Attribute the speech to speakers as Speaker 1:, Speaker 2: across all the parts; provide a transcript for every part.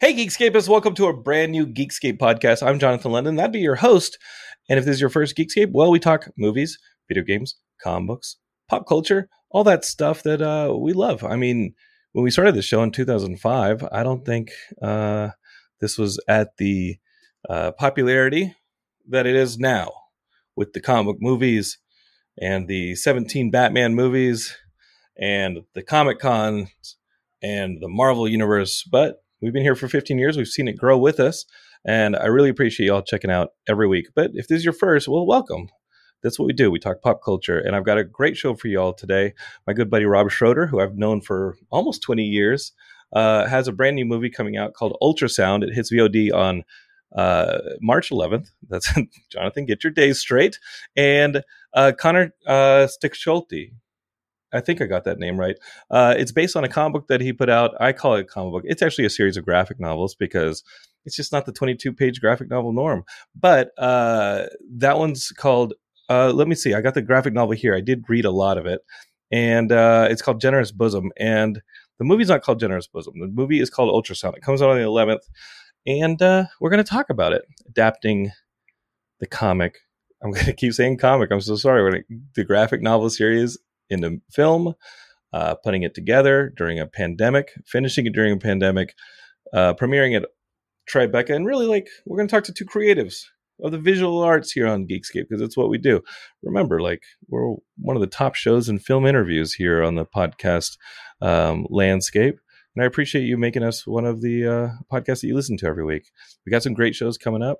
Speaker 1: Hey, Geekscapists, welcome to a brand new Geekscape podcast. I'm Jonathan London. That'd be your host. And if this is your first Geekscape, well, we talk movies, video games, comic books, pop culture, all that stuff that uh, we love. I mean, when we started the show in 2005, I don't think uh, this was at the uh, popularity that it is now with the comic book movies and the 17 Batman movies and the Comic Cons and the Marvel Universe. But We've been here for 15 years. We've seen it grow with us. And I really appreciate y'all checking out every week. But if this is your first, well, welcome. That's what we do. We talk pop culture. And I've got a great show for y'all today. My good buddy Rob Schroeder, who I've known for almost 20 years, uh, has a brand new movie coming out called Ultrasound. It hits VOD on uh, March 11th. That's Jonathan, get your days straight. And uh, Connor uh, Stechschulte, I think I got that name right. Uh, it's based on a comic book that he put out. I call it a comic book. It's actually a series of graphic novels because it's just not the 22 page graphic novel norm. But uh, that one's called, uh, let me see, I got the graphic novel here. I did read a lot of it. And uh, it's called Generous Bosom. And the movie's not called Generous Bosom. The movie is called Ultrasound. It comes out on the 11th. And uh, we're going to talk about it, adapting the comic. I'm going to keep saying comic. I'm so sorry. The graphic novel series into film, uh, putting it together during a pandemic, finishing it during a pandemic, uh, premiering at Tribeca, and really like we're going to talk to two creatives of the visual arts here on Geekscape because it's what we do. Remember, like we're one of the top shows in film interviews here on the podcast um, landscape. And I appreciate you making us one of the uh, podcasts that you listen to every week. We got some great shows coming up.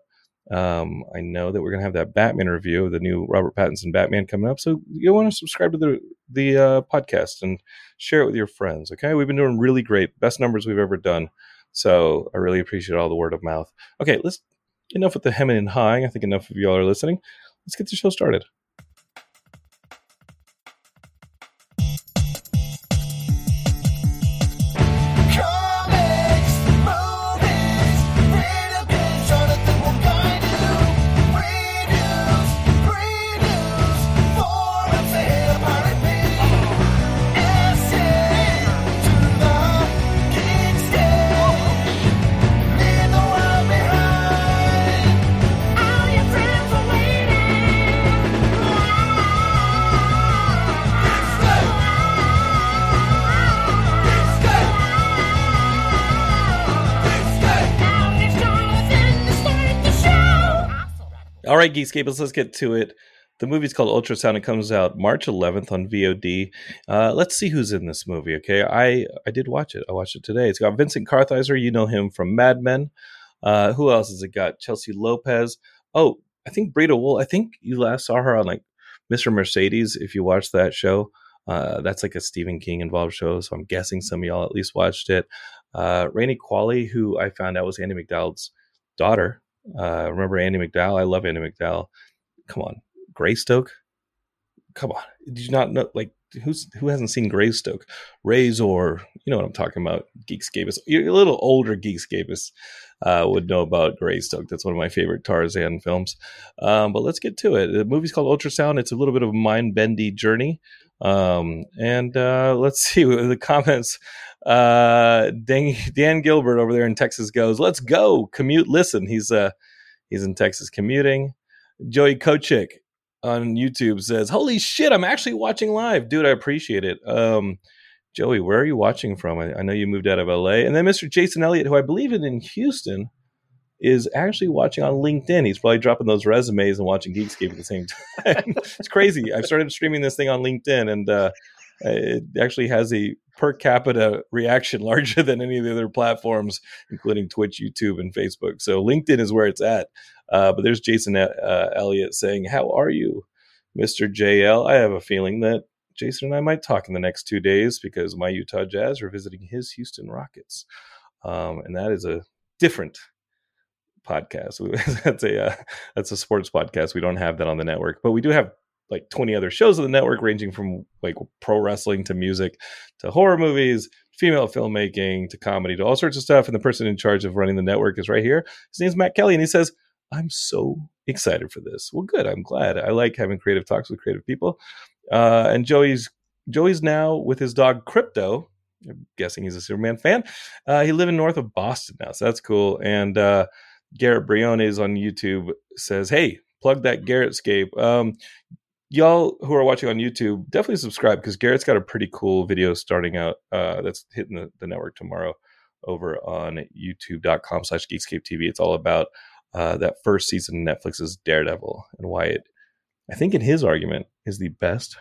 Speaker 1: Um, I know that we're going to have that Batman review of the new Robert Pattinson Batman coming up. So you want to subscribe to the the uh, podcast and share it with your friends. Okay, we've been doing really great, best numbers we've ever done. So I really appreciate all the word of mouth. Okay, let's enough with the hemming and hawing. I think enough of y'all are listening. Let's get the show started. Right, Geekscapists, let's get to it. The movie's called Ultrasound. It comes out March 11th on VOD. Uh, let's see who's in this movie. Okay, I I did watch it. I watched it today. It's got Vincent Kartheiser. You know him from Mad Men. Uh, who else has it got? Chelsea Lopez. Oh, I think Breeda Wool. I think you last saw her on like Mr. Mercedes. If you watched that show, uh, that's like a Stephen King involved show. So I'm guessing some of y'all at least watched it. Uh, Rainey Qualley, who I found out was Andie MacDowell's daughter uh, remember Andie MacDowell? I love Andie MacDowell. Come on, Greystoke. Come on, did you not know? Like, who's who hasn't seen Greystoke? Razor, you know what I'm talking about. Geekscapists, you're a little older Geekscapists uh, would know about Greystoke. That's one of my favorite Tarzan films. Um, but let's get to it. The movie's called Ultrasound. It's a little bit of a mind bendy journey. Um, and uh, let's see the comments. Uh, Dan, Dan Gilbert over there in Texas goes, "Let's go commute. Listen, he's uh he's in Texas commuting." Joey Kochik on YouTube says, "Holy shit, I'm actually watching live, dude. I appreciate it." Um, Joey, where are you watching from? I, I know you moved out of LA. And then Mr. Jason Elliott, who I believe is in Houston, is actually watching on LinkedIn. He's probably dropping those resumes and watching Geekscape at the same time. it's crazy. I've started streaming this thing on LinkedIn, and uh, it actually has a per capita reaction larger than any of the other platforms, including Twitch, YouTube, and Facebook. So LinkedIn is where it's at. Uh, but there's Jason uh, Elliott saying, "How are you, Mr. JL?" I have a feeling that Jason and I might talk in the next two days because my Utah Jazz are visiting his Houston Rockets, um, and that is a different podcast. that's a uh, that's a sports podcast. We don't have that on the network, but we do have like 20 other shows on the network ranging from like pro wrestling to music to horror movies female filmmaking to comedy to all sorts of stuff. And the person in charge of running the network is right here. His name's matt kelly and he says i'm so excited for this. Well good. I'm glad. I like having creative talks with creative people. Uh, and joey's joey's now with his dog crypto. I'm guessing he's a superman fan. Uh, he live in north of boston now so that's cool. And uh, Garrett Briones on YouTube says, "Hey, plug that Garrettscape." Um, y'all who are watching on YouTube, definitely subscribe because Garrett's got a pretty cool video starting out uh, that's hitting the, the, network tomorrow over on youtube.com slash geekscape TV. It's all about uh, that first season of Netflix's Daredevil and why it, I think in his argument, is the best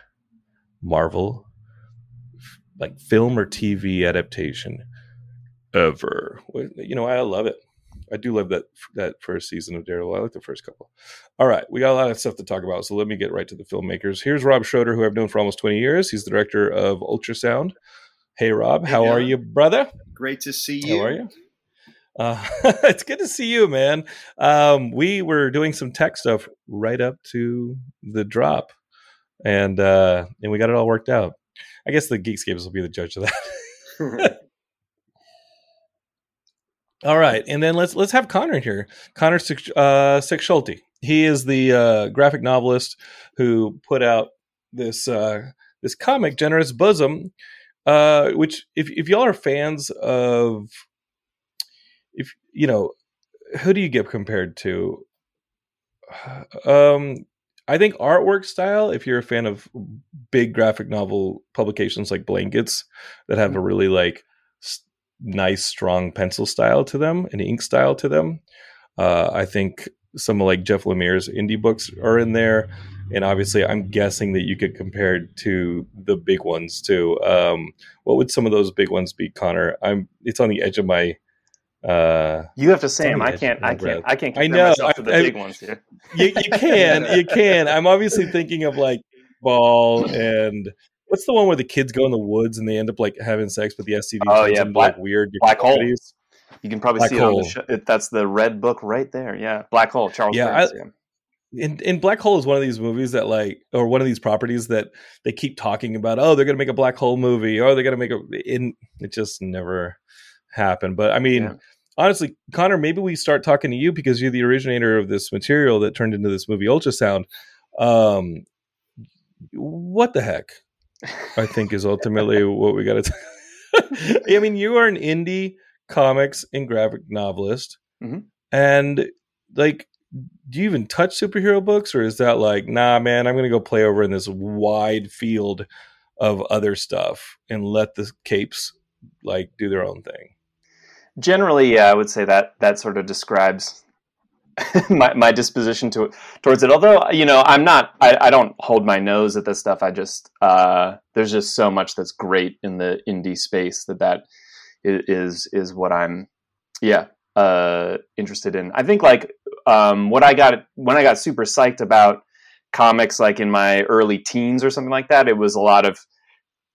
Speaker 1: Marvel like film or TV adaptation ever. You know, I love it. I do love that that first season of Daredevil. I like the first couple. All right, we got a lot of stuff to talk about, so let me get right to the filmmakers. Here's Rob Schroeder, who I've known for almost 20 years. He's the director of Ultrasound. Hey, Rob, how are you, brother?
Speaker 2: Great to see you.
Speaker 1: How are you? Uh, it's good to see you, man. Um, we were doing some tech stuff right up to the drop, and uh, and we got it all worked out. I guess the Geekscapes will be the judge of that. All right, and then let's let's have Connor here. Connor uh, Schulte. He is the uh, graphic novelist who put out this uh, this comic, Generous Bosom, uh, which if if y'all are fans of, if you know, who do you get compared to? Um, I think artwork style. If you're a fan of big graphic novel publications like Blankets that have a really like nice, strong pencil style to them, and ink style to them. Uh, I think some of like Jeff Lemire's indie books are in there, and obviously, I'm guessing that you could compare it to the big ones too. Um, what would some of those big ones be, Connor? I'm. It's on the edge of my. Uh,
Speaker 3: you have to say them. I can't. I can't. I can't.
Speaker 1: I know.
Speaker 3: I, to the
Speaker 1: I,
Speaker 3: big ones here.
Speaker 1: You, you can. you can. I'm obviously thinking of like ball and What's the one where the kids go in the woods and they end up like having sex, but the STD
Speaker 3: oh yeah, black,
Speaker 1: like weird
Speaker 3: black hole. You can probably black see hole. it on the show. It, that's the red book right there. Yeah, Black Hole, Charles. Yeah, I,
Speaker 1: yeah. In, in Black Hole is one of these movies that like, or one of these properties that they keep talking about. Oh, they're gonna make a Black Hole movie. Oh, they're gonna make a. In it just never happened. But I mean. Yeah honestly, Connor, maybe we start talking to you because you're the originator of this material that turned into this movie Ultrasound. Um, what the heck? I think is ultimately what we got to. I mean, you are an indie comics and graphic novelist, mm-hmm. and like, do you even touch superhero books, or is that like, nah, man, I'm gonna go play over in this wide field of other stuff and let the capes like do their own thing?
Speaker 3: Generally, yeah, I would say that that sort of describes my, my disposition to towards it. Although you know, I'm not. I, I don't hold my nose at this stuff. I just uh, there's just so much that's great in the indie space that that is is what I'm yeah uh, interested in. I think like um, what I got when I got super psyched about comics, like in my early teens or something like that. It was a lot of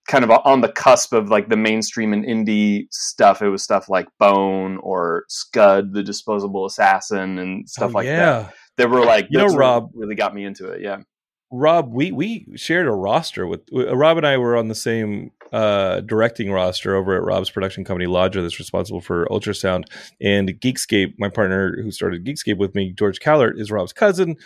Speaker 3: kind of on the cusp of like the mainstream and indie stuff. It was stuff like Bone or Scud, the Disposable Assassin, and stuff oh, like yeah. that. They were like,
Speaker 1: you know, Rob
Speaker 3: really got me into it. Yeah,
Speaker 1: Rob, we we shared a roster with Rob and I were on the same uh, directing roster over at Rob's production company Lodger, that's responsible for ultrasound and Geekscape. My partner who started Geekscape with me, George Callert, is Rob's cousin.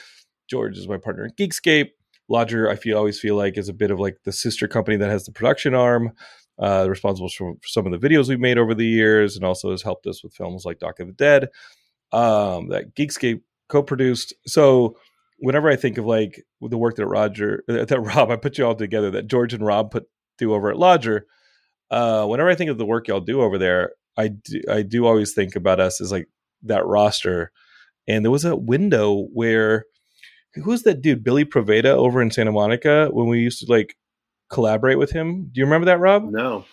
Speaker 1: George is my partner in Geekscape. Lodger, I feel always feel like is a bit of like the sister company that has the production arm, uh, responsible for, some of the videos we've made over the years, and also has helped us with films like Doc of the Dead um, that Geekscape co-produced. So whenever I think of like the work that Roger, that Rob, I put you all together, that George and Rob put do over at Lodger, uh, whenever I think of the work y'all do over there, I do, I do always think about us as like that roster. And there was a window where who's that dude Billy Proveda over in Santa Monica when we used to like collaborate with him. Do you remember that, Rob?
Speaker 2: No.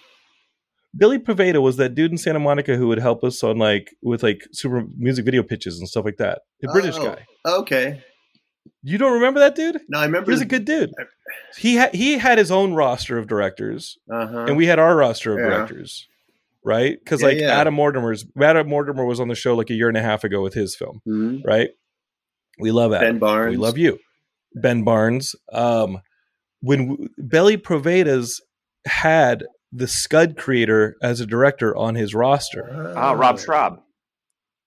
Speaker 1: Billy Proveda was that dude in Santa Monica who would help us on like with like super music video pitches and stuff like that. The British
Speaker 2: Oh,
Speaker 1: guy.
Speaker 2: Okay.
Speaker 1: You don't remember that dude?
Speaker 2: No, I remember.
Speaker 1: He was a good dude. He had he had his own roster of directors,
Speaker 2: Uh huh.
Speaker 1: and we had our roster of
Speaker 2: Yeah.
Speaker 1: directors, right? Because
Speaker 2: Yeah,
Speaker 1: like
Speaker 2: yeah.
Speaker 1: Adam Mortimer's Adam Mortimer was on the show like a year and a half ago with his film,
Speaker 2: Mhm.
Speaker 1: right? We love Adam.
Speaker 2: Ben Barnes.
Speaker 1: We love you, Ben Barnes. Um, when w- Billy Proveda's had the Scud creator as a director on his roster.
Speaker 3: Ah, Rob Schrab.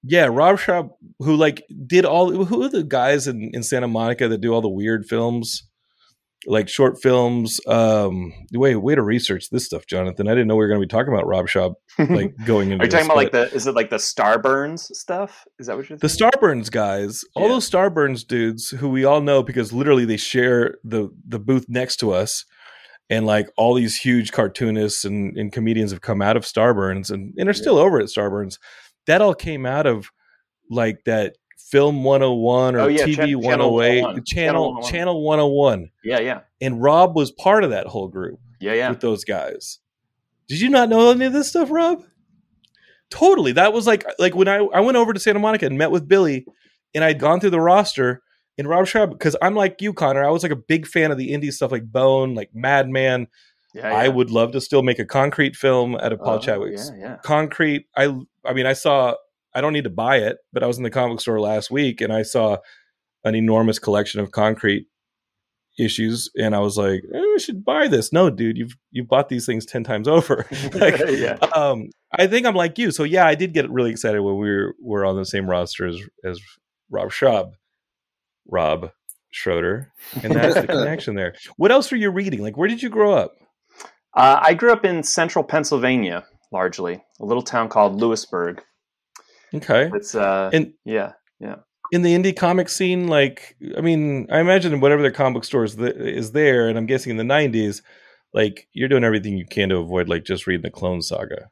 Speaker 1: Yeah, Rob Schrab, who like did all who are the guys in, in Santa Monica that do all the weird films, like short films. Um, way way to research this stuff, Jonathan. I didn't know we were going to be talking about Rob Schrab like going into.
Speaker 3: Are you talking
Speaker 1: this,
Speaker 3: about like the? Is it like the Starburns stuff? Is that what you're?
Speaker 1: the
Speaker 3: thinking?
Speaker 1: Starburns guys? All those Starburns dudes who we all know because literally they share the the booth next to us. And like all these huge cartoonists and, and comedians have come out of Starburns and, and are still over at Starburns. That all came out of like that film 101 or
Speaker 3: Oh, yeah,
Speaker 1: TV
Speaker 3: Chan-
Speaker 1: 108,
Speaker 3: 101.
Speaker 1: channel
Speaker 3: Channel
Speaker 1: channel 101.
Speaker 3: Yeah, yeah,
Speaker 1: And Rob was part of that whole group
Speaker 3: yeah, yeah.
Speaker 1: with those guys. Did you not know any of this stuff, Rob? Totally. That was like like when I I went over to Santa Monica and met with Billy, and I'd gone through the roster and Rob Schrab because I'm like you, Connor. I was like a big fan of the indie stuff like Bone, like Madman.
Speaker 3: yeah,
Speaker 1: I would love to still make a concrete film out of Paul
Speaker 3: Oh,
Speaker 1: Chadwick's
Speaker 3: Yeah, yeah.
Speaker 1: concrete. I I mean I saw I don't need to buy it, but I was in the comic store last week and I saw an enormous collection of concrete issues and I was like, eh, I should buy this. No, dude, you've you've bought these things 10 times over. like,
Speaker 3: yeah.
Speaker 1: um I think I'm like you. So yeah, I did get really excited when we were, were on the same roster as as Rob Schrab. Rob Schroeder. And that's the connection there. What else were you reading? Like where did you grow up?
Speaker 3: Uh, I grew up in central Pennsylvania, largely a little town called Lewisburg.
Speaker 1: Okay.
Speaker 3: It's uh,
Speaker 1: And
Speaker 3: yeah, yeah.
Speaker 1: in the indie comic scene like i mean i imagine whatever the comic store is, th- is there and i'm guessing in the 90s like you're doing everything you can to avoid like just reading the clone saga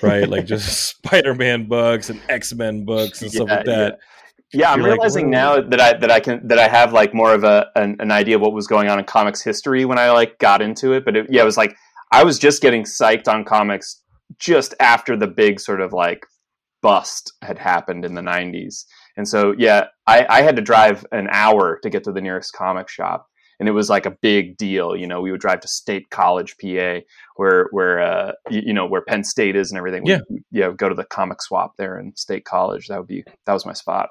Speaker 1: right like just spider-man books and x-men books and stuff like that
Speaker 3: yeah. I'm
Speaker 1: You're
Speaker 3: realizing
Speaker 1: "Whoa."
Speaker 3: now that I that I can that I have like more of a an, an idea of what was going on in comics history when I like got into it. But it, yeah, it was like I was just getting psyched on comics just after the big sort of like bust had happened in the 90s. And so, yeah, I, I had to drive an hour to get to the nearest comic shop. And it was like a big deal. You know, we would drive to State College, PA, where, where, uh, you, you know, where Penn State is and everything.
Speaker 1: Yeah.
Speaker 3: We'd, yeah. Go to the comic swap there in State College. That would be, that was my spot.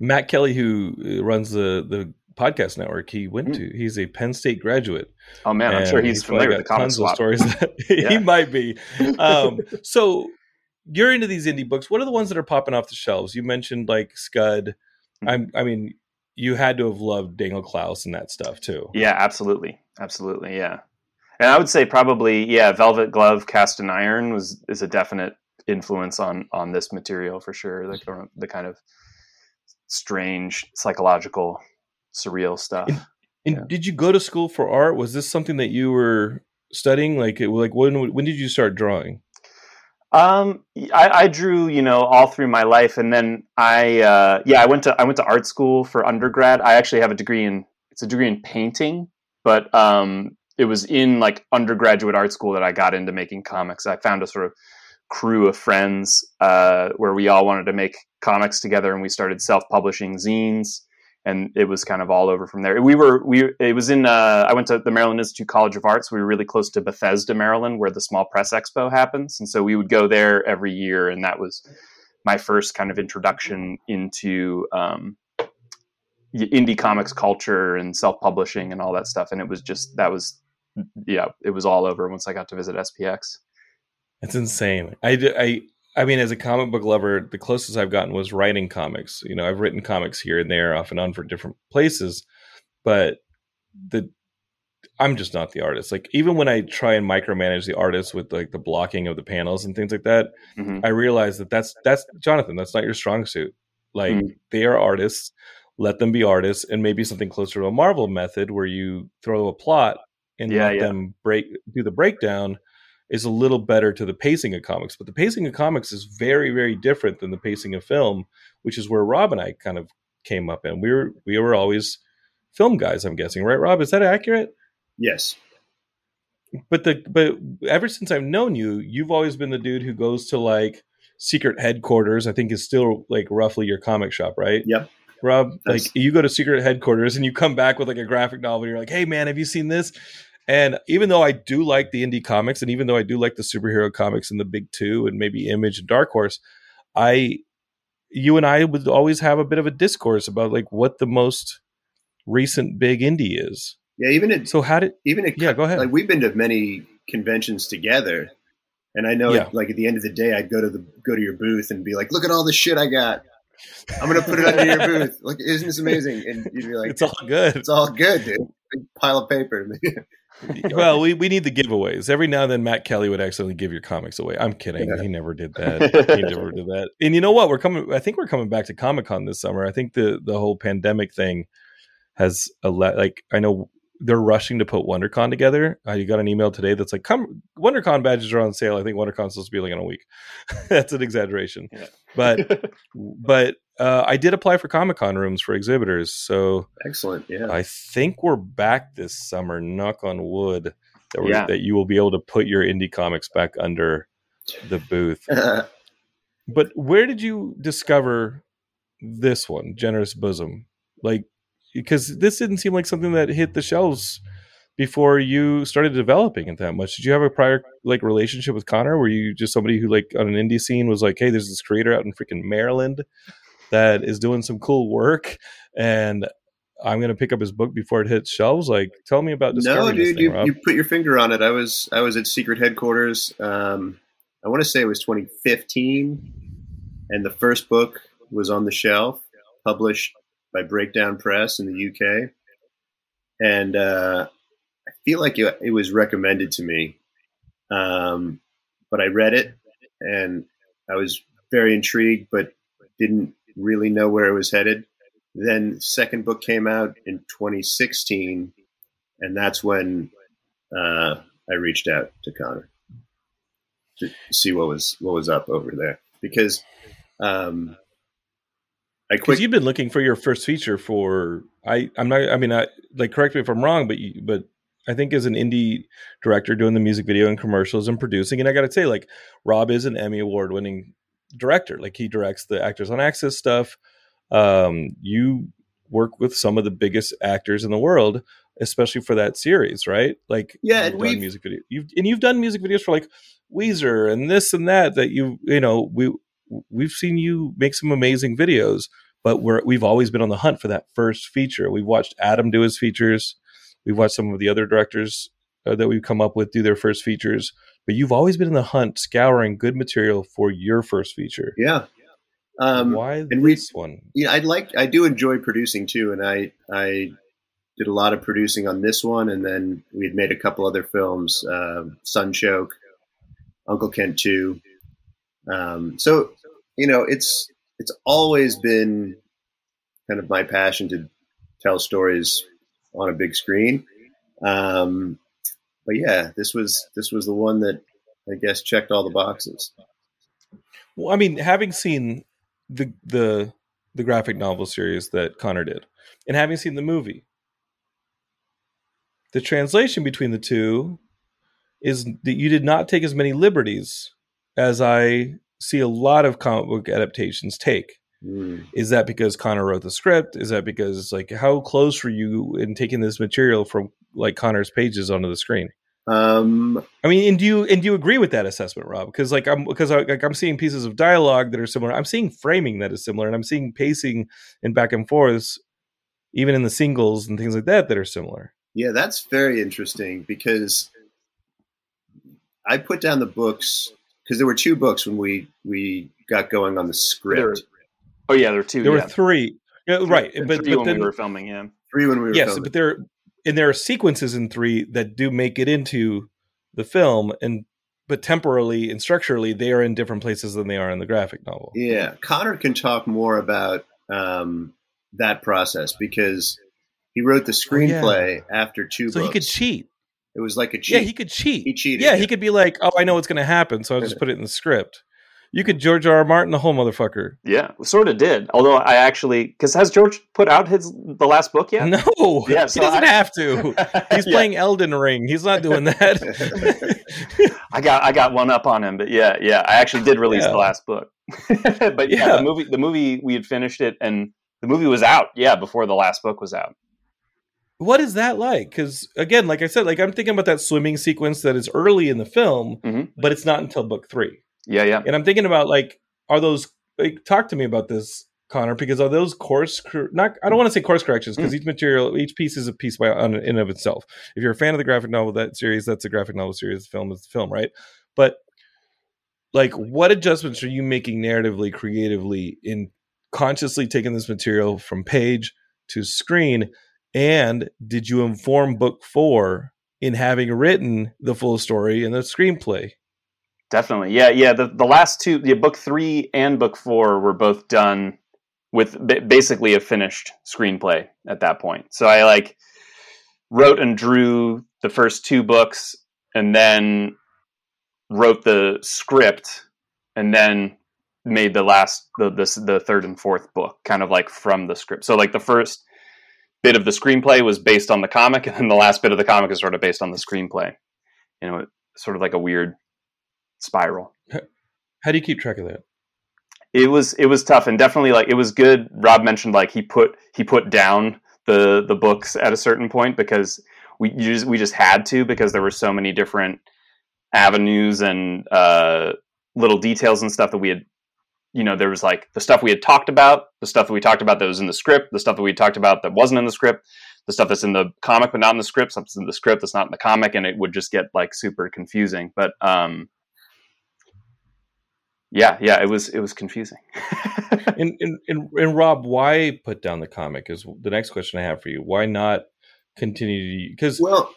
Speaker 1: matt kelly who uh, runs the the podcast network he went
Speaker 3: Mm.
Speaker 1: to he's a penn state graduate
Speaker 3: Oh man, I'm sure he's
Speaker 1: probably
Speaker 3: familiar with the comic
Speaker 1: tons
Speaker 3: swap.
Speaker 1: of stories that he might be um so you're into these indie books what are the ones that are popping off the shelves you mentioned like scud
Speaker 3: Mm-hmm.
Speaker 1: i'm i mean you had to have loved Daniel Clowes and that stuff too
Speaker 3: Yeah, absolutely, absolutely, yeah. And I would say probably, yeah, Velvet Glove, Cast in Iron was is a definite influence on on this material for sure. The kind of- the kind of strange psychological, surreal stuff.
Speaker 1: and
Speaker 3: Yeah.
Speaker 1: did you go to school for art was this something that you were studying like it, like when when did you start drawing
Speaker 3: Um, I, I drew, you know, all through my life, and then I, uh, yeah, I went to I went to art school for undergrad. I actually have a degree in it's a degree in painting, but um, it was in like undergraduate art school that I got into making comics. I found a sort of crew of friends uh, where we all wanted to make comics together, and we started self publishing zines. And it was kind of all over from there. We were we it was in uh, I went to the Maryland Institute College of Arts. We were really close to Bethesda, Maryland, where the Small Press Expo happens, and so we would go there every year. And that was my first kind of introduction into um, indie comics culture and self publishing and all that stuff. And it was just that was yeah, it was all over once I got to visit SPX.
Speaker 1: It's insane. I, I, I mean, as a comic book lover, the closest I've gotten was writing comics. You know, I've written comics here and there, off and on for different places, but the I'm just not the artist. Like even when I try and micromanage the artist with like the blocking of the panels and things like that,
Speaker 3: Mhm.
Speaker 1: I realize that that's that's Jonathan. That's not your strong suit. Like
Speaker 3: Mm.
Speaker 1: they are artists. Let them be artists, and maybe something closer to a Marvel method where you throw a plot and
Speaker 3: Yeah,
Speaker 1: let
Speaker 3: yeah.
Speaker 1: them break do the breakdown is a little better to the pacing of comics, but the pacing of comics is very, very different than the pacing of film, which is where Rob and I kind of came up in. We were we were always film guys, I'm guessing, right, Rob? Is that accurate?
Speaker 2: Yes.
Speaker 1: But the but ever since I've known you, you've always been the dude who goes to like secret headquarters. I think is still like roughly your comic shop, right?
Speaker 2: Yep.
Speaker 1: Rob,
Speaker 2: That's-
Speaker 1: like you go to secret headquarters and you come back with like a graphic novel. You're like, hey man, have you seen this? And even though I do like the indie comics, and even though I do like the superhero comics and the big two, and maybe Image and Dark Horse, I, you and I would always have a bit of a discourse about like what the most recent big indie is.
Speaker 2: Yeah. Even at
Speaker 1: So how did?
Speaker 2: even at,
Speaker 1: Yeah, go ahead.
Speaker 2: Like we've been to many conventions together, and I know
Speaker 1: Yeah.
Speaker 2: like at the end of the day, I'd go to the go to your booth and be like, "Look at all the shit I got. I'm gonna put it under your booth. Like, isn't this amazing?" And you'd be like,
Speaker 1: It's all good.
Speaker 2: It's all good, dude. Big pile of paper.
Speaker 1: well, we, we need the giveaways. Every now and then, Matt Kelly would accidentally give your comics away. I'm kidding.
Speaker 2: Yeah.
Speaker 1: He never did that. he never did that. And you know what? We're coming. I think we're coming back to Comic Con this summer. I think the the whole pandemic thing has a lot. Like I know they're rushing to put WonderCon together. Uh, you got an email today that's like, "Come, WonderCon badges are on sale." I think WonderCon's supposed to be like in a week. that's an exaggeration,
Speaker 3: Yeah.
Speaker 1: but but uh, I did apply for Comic Con rooms for exhibitors, so
Speaker 2: Excellent. Yeah.
Speaker 1: I think we're back this summer. Knock on wood that, we're,
Speaker 3: Yeah.
Speaker 1: that you will be able to put your indie comics back under the booth. But where did you discover this one, Generous Bosom? Like, because this didn't seem like something that hit the shelves before you started developing it that much. Did you have a prior like relationship with Connor? Were you just somebody who like on an indie scene was like, hey, there's this creator out in freaking Maryland that is doing some cool work, and I'm gonna pick up his book before it hits shelves. Like, tell me about
Speaker 2: no,
Speaker 1: discovering this
Speaker 2: dude,
Speaker 1: thing,
Speaker 2: you,
Speaker 1: Rob.
Speaker 2: you put your finger on it. I was I was at secret headquarters. Um, I want to say it was 2015, and the first book was on the shelf, published by Breakdown Press in the UK, and uh, I feel like it, it was recommended to me. Um, but I read it, and I was very intrigued, but didn't really know where it was headed. Then second book came out in 2016, and that's when uh, I reached out to Connor to see what was what was up over there because um, I quit.
Speaker 1: you've been looking for your first feature for I I'm not I mean I like correct me if I'm wrong but you, but I think as an indie director doing the music video and commercials and producing and I got to say like Rob is an Emmy award winning director like he directs the Actors on Actors stuff um you work with some of the biggest actors in the world especially for that series right like
Speaker 2: Yeah, and we've-
Speaker 1: music video you've and you've done music videos for like Weezer and this and that that you you know we we've seen you make some amazing videos but we're we've always been on the hunt for that first feature. We've watched Adam do his features. We've watched some of the other directors uh, that we've come up with do their first features. But you've always been in the hunt, scouring good material for your first feature.
Speaker 2: yeah. Um,
Speaker 1: Why
Speaker 2: and we-
Speaker 1: this one?
Speaker 2: yeah, I'd like I do enjoy producing too, and I I did a lot of producing on this one, and then we had made a couple other films, Sunchoke, Uncle Kent Two. Um, so you know, it's it's always been kind of my passion to tell stories on a big screen. Um, but yeah, this was this was the one that I guess checked all the boxes.
Speaker 1: Well, I mean, having seen the the the graphic novel series that Connor did, and having seen the movie, the translation between the two is that you did not take as many liberties as I see a lot of comic book adaptations take.
Speaker 2: Mm.
Speaker 1: Is that because Connor wrote the script? Is that because like how close were you in taking this material from like Connor's pages onto the screen?
Speaker 2: Um,
Speaker 1: I mean, and do you and do you agree with that assessment, Rob? Because like I'm because I, like I'm seeing pieces of dialogue that are similar. I'm seeing framing that is similar, and I'm seeing pacing and back and forths, even in the singles and things like that that are similar.
Speaker 2: Yeah, that's very interesting because I put down the books because there were two books when we we got going on the script.
Speaker 3: Oh yeah, there were two.
Speaker 1: There
Speaker 3: yeah.
Speaker 1: were three, yeah, right?
Speaker 3: And
Speaker 1: But
Speaker 3: three
Speaker 1: but
Speaker 3: when
Speaker 1: then
Speaker 3: we were filming. Yeah.
Speaker 2: Three when we were
Speaker 1: yes,
Speaker 2: filming.
Speaker 1: but there and there are sequences in three that do make it into the film, and but temporally and structurally they are in different places than they are in the graphic novel.
Speaker 2: yeah, Connor can talk more about um, that process because he wrote the screenplay after two.
Speaker 1: So
Speaker 2: books.
Speaker 1: he could cheat.
Speaker 2: It was like a cheat.
Speaker 1: Yeah, he could cheat.
Speaker 2: He cheated,
Speaker 1: Yeah,
Speaker 2: yeah.
Speaker 1: he could be like, "Oh, I know what's going to happen, so I'll just put it in the script." You could George R. R. Martin the whole motherfucker.
Speaker 3: Yeah, sort of did. Although I actually, because has George put out his the last book yet?
Speaker 1: No,
Speaker 3: Yeah,
Speaker 1: he
Speaker 3: so
Speaker 1: doesn't
Speaker 3: I-
Speaker 1: have to. He's
Speaker 3: Yeah.
Speaker 1: playing Elden Ring. He's not doing that.
Speaker 3: I got I got one up on him, but yeah, yeah, I actually did release
Speaker 1: Yeah.
Speaker 3: the last book. but yeah,
Speaker 1: Yeah.
Speaker 3: the movie the movie we had finished it, and the movie was out. Yeah, before the last book was out.
Speaker 1: what is that like? Because again, like I said, like I'm thinking about that swimming sequence that is early in the film,
Speaker 3: Mhm.
Speaker 1: but it's not until book three.
Speaker 3: Yeah, yeah.
Speaker 1: And I'm thinking about like, are those like talk to me about this, Connor? Because are those course cor- not? I don't want to say course corrections because hmm. each material, each piece is a piece by on, in of itself. If you're a fan of the graphic novel that series, that's a graphic novel series. The film is the film, right? But like, what adjustments are you making narratively, creatively, in consciously taking this material from page to screen? And did you inform book four in having written the full story and the screenplay?
Speaker 3: Definitely. Yeah, yeah. The the last two, yeah, book three and book four were both done with ba- basically a finished screenplay at that point. So I like wrote and drew the first two books, and then wrote the script, and then made the last the the, the third and fourth book kind of like from the script. So like the first bit of the screenplay was based on the comic, and then the last bit of the comic is sort of based on the screenplay. You know, sort of like a weird spiral.
Speaker 1: How do you keep track of that?
Speaker 3: It was it was tough and definitely like it was good. Rob mentioned like he put he put down the the books at a certain point because we just we just had to because there were so many different avenues and uh, little details and stuff that we had. You know, there was like the stuff we had talked about, the stuff that we talked about that was in the script, the stuff that we talked about that wasn't in the script, the stuff that's in the comic but not in the script, stuff that's in the script that's not in the comic, and it would just get like super confusing. But um, yeah, yeah, it was it was confusing.
Speaker 1: and, and and and Rob, why put down the comic? Is the next question I have for you. Why not continue? Because
Speaker 2: well,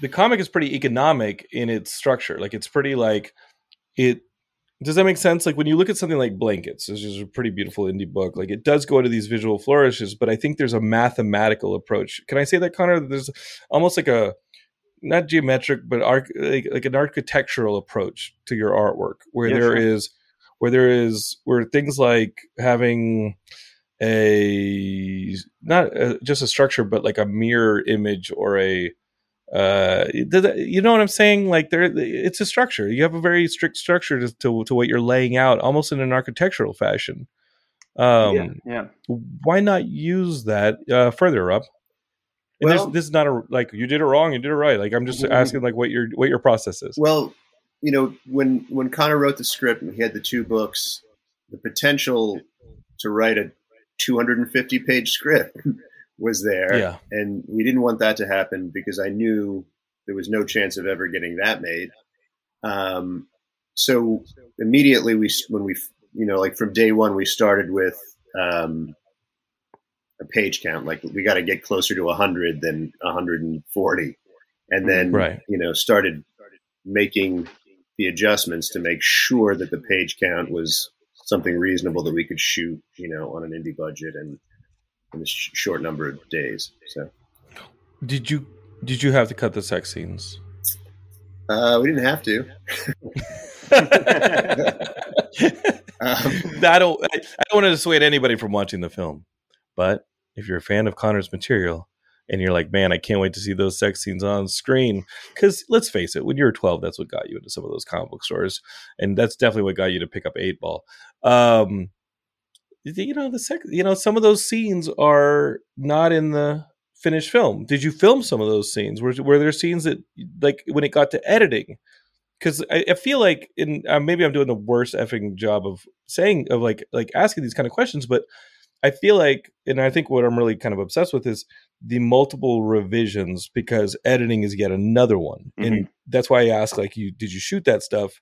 Speaker 1: the comic is pretty economic in its structure. Like it's pretty like it. Does that make sense? Like when you look at something like Blankets, which is a pretty beautiful indie book. Like it does go into these visual flourishes, but I think there's a mathematical approach. Can I say that, Connor? There's almost like a not geometric, but arch, like, like an architectural approach to your artwork, where
Speaker 3: Yeah,
Speaker 1: there is
Speaker 3: sure.
Speaker 1: Where there is where things like having a not uh just a structure but like a mirror image or a uh you know what i'm saying? Like there it's a structure. You have a very strict structure to, to, to what you're laying out almost in an architectural fashion. Um
Speaker 3: yeah, yeah.
Speaker 1: why not use that uh further up? And
Speaker 2: Well-
Speaker 1: this is not a like you did it wrong you did it right. Like i'm just
Speaker 2: Mhm.
Speaker 1: asking like what your what your process is.
Speaker 2: Well, you know, when when Connor wrote the script and he had the two books, the potential to write a 250 page script was there,
Speaker 1: yeah
Speaker 2: and we didn't want that to happen because I knew there was no chance of ever getting that made. Um, so immediately we, when we, you know, like from day one, we started with um, a page count. Like we got to get closer to 100 than 140, and then
Speaker 1: Right.
Speaker 2: you know started making the adjustments to make sure that the page count was something reasonable that we could shoot, you know, on an indie budget and in a sh- short number of days. So
Speaker 1: did you did you have to cut the sex scenes
Speaker 2: uh, we didn't have to. Um,
Speaker 1: I don't. I, I don't want to dissuade anybody from watching the film, but if you're a fan of Connor's material and you're like, man, I can't wait to see those sex scenes on screen, because let's face it, when you were 12, that's what got you into some of those comic book stores, and that's definitely what got you to pick up Eight Ball. Um, you know, the sex. You know, some of those scenes are not in the finished film. Did you film some of those scenes? Were were there scenes that, like, when it got to editing? because I, I feel like in uh, maybe I'm doing the worst effing job of saying of like like asking these kind of questions, but I feel like, and I think what I'm really kind of obsessed with is the multiple revisions because editing is yet another one, and that's why I ask like, you did you shoot that stuff?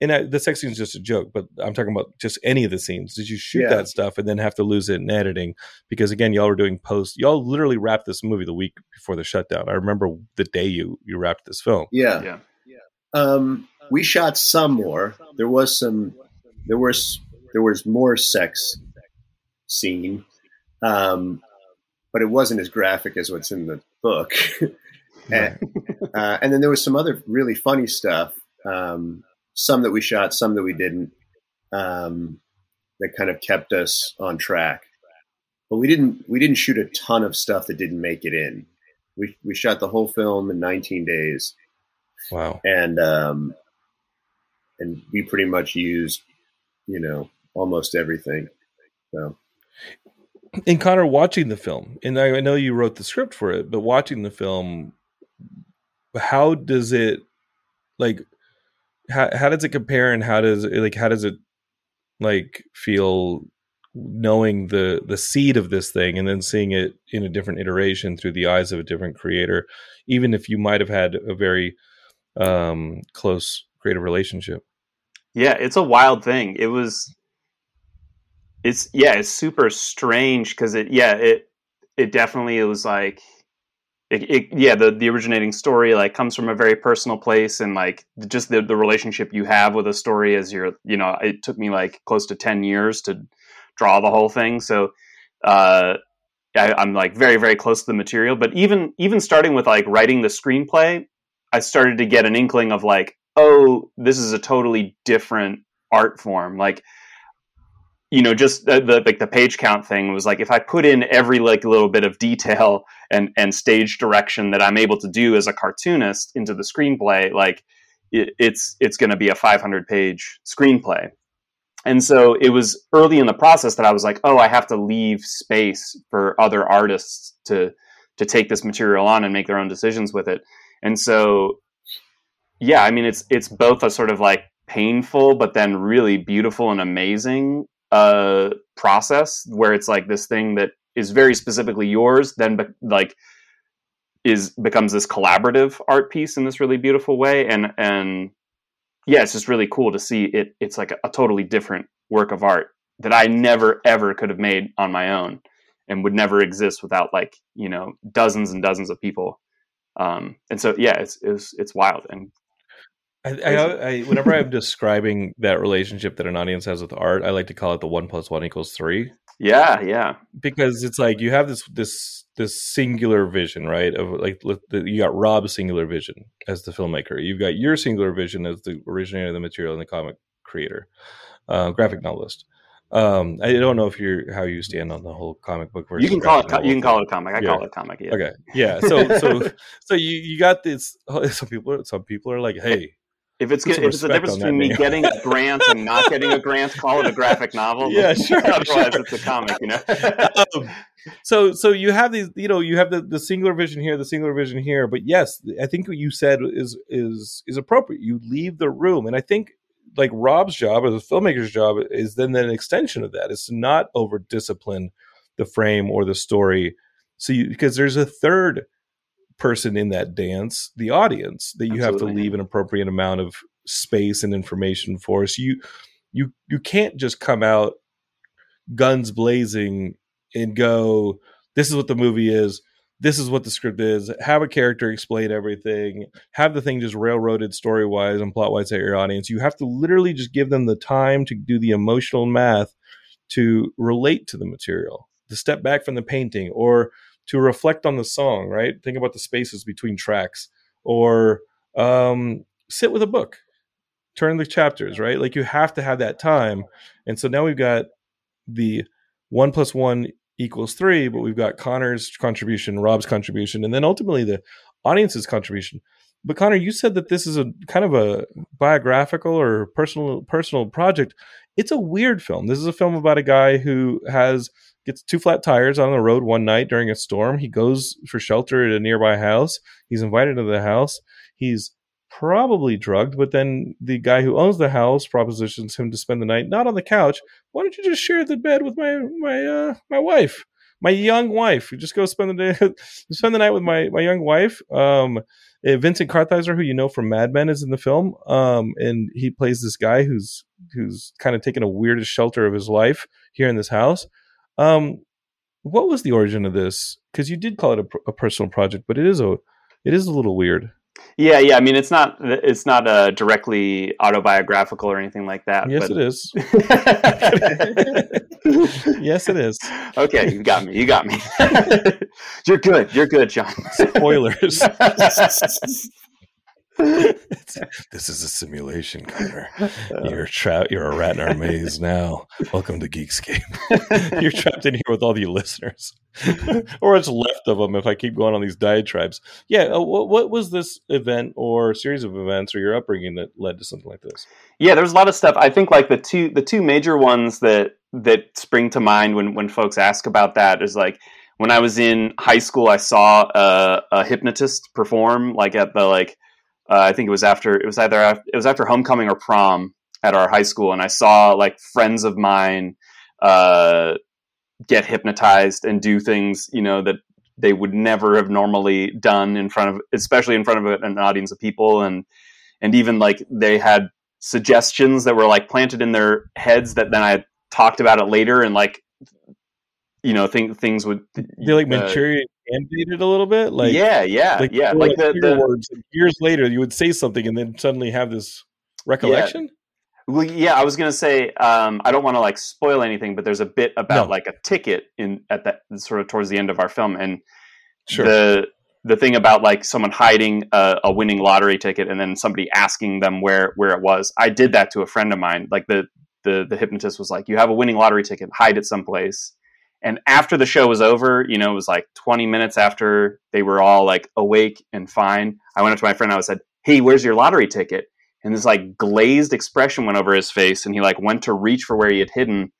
Speaker 1: And I, the sex scene is just a joke, but I'm talking about just any of the scenes. Did you shoot
Speaker 2: Yeah.
Speaker 1: that stuff and then have to lose it in editing? Because again, y'all were doing post. Y'all literally wrapped this movie the week before the shutdown. I remember the day you you wrapped this film.
Speaker 2: yeah.
Speaker 3: yeah.
Speaker 2: Um, we shot some more. There was some. There was there was more sex scene, um, but it wasn't as graphic as what's in the book. and, uh, and then there was some other really funny stuff. Um, some that we shot, some that we didn't. Um, that kind of kept us on track. But we didn't we didn't shoot a ton of stuff that didn't make it in. We we shot the whole film in 19 days.
Speaker 1: Wow.
Speaker 2: And um, and we pretty much used, you know, almost everything. So
Speaker 1: and Connor, watching the film, and I, know you wrote the script for it, but watching the film, how does it like? How how does it compare, and how does it like? How does it like feel knowing the the seed of this thing and then seeing it in a different iteration through the eyes of a different creator even if you might have had a very um close creative relationship
Speaker 3: yeah it's a wild thing it was it's yeah it's super strange because it yeah it it definitely it was like it, it, yeah the the originating story like comes from a very personal place and like just the the relationship you have with a story as you're you know it took me like close to 10 years to draw the whole thing. So uh I, i'm like very very close to the material. But even even starting with like writing the screenplay i started to get an inkling of like oh this is a totally different art form. Like you know, just the, the, like the page count thing was like if I put in every like little bit of detail and and stage direction that I'm able to do as a cartoonist into the screenplay, like it, it's it's going to be a 500 page screenplay. And so it was early in the process that I was like, oh, I have to leave space for other artists to to take this material on and make their own decisions with it. And so, yeah, I mean, it's it's both a sort of like painful but then really beautiful and amazing uh, process where it's like this thing that is very specifically yours, then be- like is becomes this collaborative art piece in this really beautiful way, and and yeah, it's just really cool to see it. It's like a, a totally different work of art that I never ever could have made on my own, and would never exist without like you know dozens and dozens of people. Um, and so yeah, it's it's it's wild and
Speaker 1: I, I, I, whenever I'm describing that relationship that an audience has with art, I like to call it the one plus one equals three.
Speaker 3: Yeah, yeah.
Speaker 1: Because it's like you have this this this singular vision, right? Of like you got Rob's singular vision as the filmmaker. You've got your singular vision as the originator of the material and the comic creator, uh, graphic novelist. Um, I don't know if you're how you stand on the whole comic book
Speaker 3: versus. You can call it. You can call it a comic. I yeah. call it a comic. Yeah.
Speaker 1: Okay. Yeah. So so so you you got this. Some people some people are like, hey
Speaker 3: if it's if it's the difference between me getting a grant and not getting a grant, call it a graphic novel.
Speaker 1: Yeah, sure.
Speaker 3: Otherwise,
Speaker 1: sure.
Speaker 3: it's a comic, you know.
Speaker 1: um, so, so you have these, you know, you have the, the singular vision here, the singular vision here. But yes, I think what you said is is is appropriate. You leave the room, and I think like Rob's job or the filmmaker's job is then an extension of that. Is to not over discipline the frame or the story. So you because there's a third person in that dance, the audience, that you Absolutely. have to leave an appropriate amount of space and information for. So you you you can't just come out guns blazing and go, this is what the movie is, this is what the script is, have a character explain everything, have the thing just railroaded story wise and plot wise at your audience. You have to literally just give them the time to do the emotional math to relate to the material, to step back from the painting or to reflect on the song, right? Think about the spaces between tracks or um, sit with a book, turn the chapters, right? Like you have to have that time. And so now we've got the one plus one equals three, but we've got Connor's contribution, Rob's contribution, and then ultimately the audience's contribution. But Connor, you said that this is a kind of a biographical or personal personal project. It's a weird film. This is a film about a guy who has gets two flat tires on the road one night during a storm. He goes for shelter at a nearby house. He's invited to the house. He's probably drugged, but then the guy who owns the house propositions him to spend the night not on the couch. Why don't you just share the bed with my my uh, my wife, my young wife? You just go spend the day, spend the night with my my young wife. Um, Vincent Kartheiser, who you know from Mad Men, is in the film, um, and he plays this guy who's who's kind of taken a weirdest shelter of his life here in this house. Um, what was the origin of this? Because you did call it a, a, personal project, but it is a it is a little weird.
Speaker 3: Yeah, yeah. I mean, it's not it's not uh, directly autobiographical or anything like that.
Speaker 1: Yes, but... it is. yes, it is.
Speaker 3: okay, you got me. You got me. you're good. You're good, John.
Speaker 1: Spoilers. this is a simulation, Connor. You're trapped. You're a rat in our maze now. Welcome to Geekscape. you're trapped in here with all the listeners, or what's left of them. If I keep going on these diatribes, yeah. Uh, what, what was this event or series of events or your upbringing that led to something like this?
Speaker 3: Yeah, there's a lot of stuff. I think like the two the two major ones that that spring to mind when when folks ask about that is like when I was in high school, I saw a, a hypnotist perform like at the like uh, I think it was after it was either after, it was after homecoming or prom at our high school, and I saw like friends of mine uh, get hypnotized and do things you know that they would never have normally done in front of, especially in front of an audience of people, and and even like they had suggestions that were like planted in their heads that then I talked about it later and like you know think things would
Speaker 1: they like uh, animated a little bit like
Speaker 3: yeah yeah like, yeah like the, the
Speaker 1: words years later you would say something and then suddenly have this recollection
Speaker 3: yeah. well yeah i was gonna say um, i don't want to like spoil anything but there's a bit about no. like a ticket in at that sort of towards the end of our film and sure. the the thing about like someone hiding a, a winning lottery ticket and then somebody asking them where where it was i did that to a friend of mine like the the the hypnotist was like you have a winning lottery ticket hide it someplace and after the show was over, you know, it was like 20 minutes after they were all like awake and fine. I went up to my friend. I said, "Hey, where's your lottery ticket?" And this like glazed expression went over his face, and he like went to reach for where he had hidden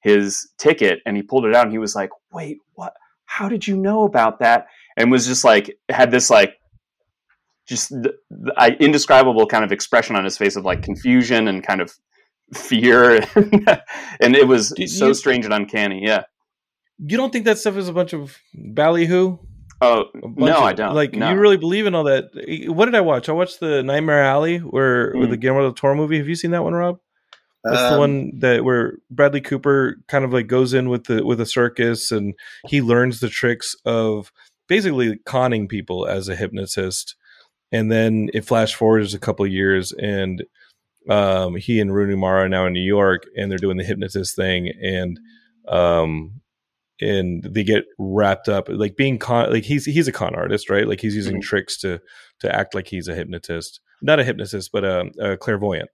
Speaker 3: his ticket, and he pulled it out, and he was like, "Wait, what? How did you know about that?" And was just like had this like just the, the, indescribable kind of expression on his face of like confusion and kind of fear, and it was Did so you, strange and uncanny. Yeah
Speaker 1: you don't think that stuff is a bunch of ballyhoo?
Speaker 3: Oh no,
Speaker 1: of,
Speaker 3: I don't.
Speaker 1: Like
Speaker 3: no.
Speaker 1: you really believe in all that? What did I watch? I watched the Nightmare Alley, where mm. with the. Guillermo del Toro movie. Have you seen that one, Rob? That's um, the one that where Bradley Cooper kind of like goes in with the with a circus and he learns the tricks of basically conning people as a hypnotist. And then it flash forwards a couple years and um, he and Rooney Mara are now in New York and they're doing the hypnotist thing and um, and they get wrapped up like being con like he's he's a con artist right like he's using mm-hmm. tricks to to act like he's a hypnotist not a hypnotist but a, a clairvoyant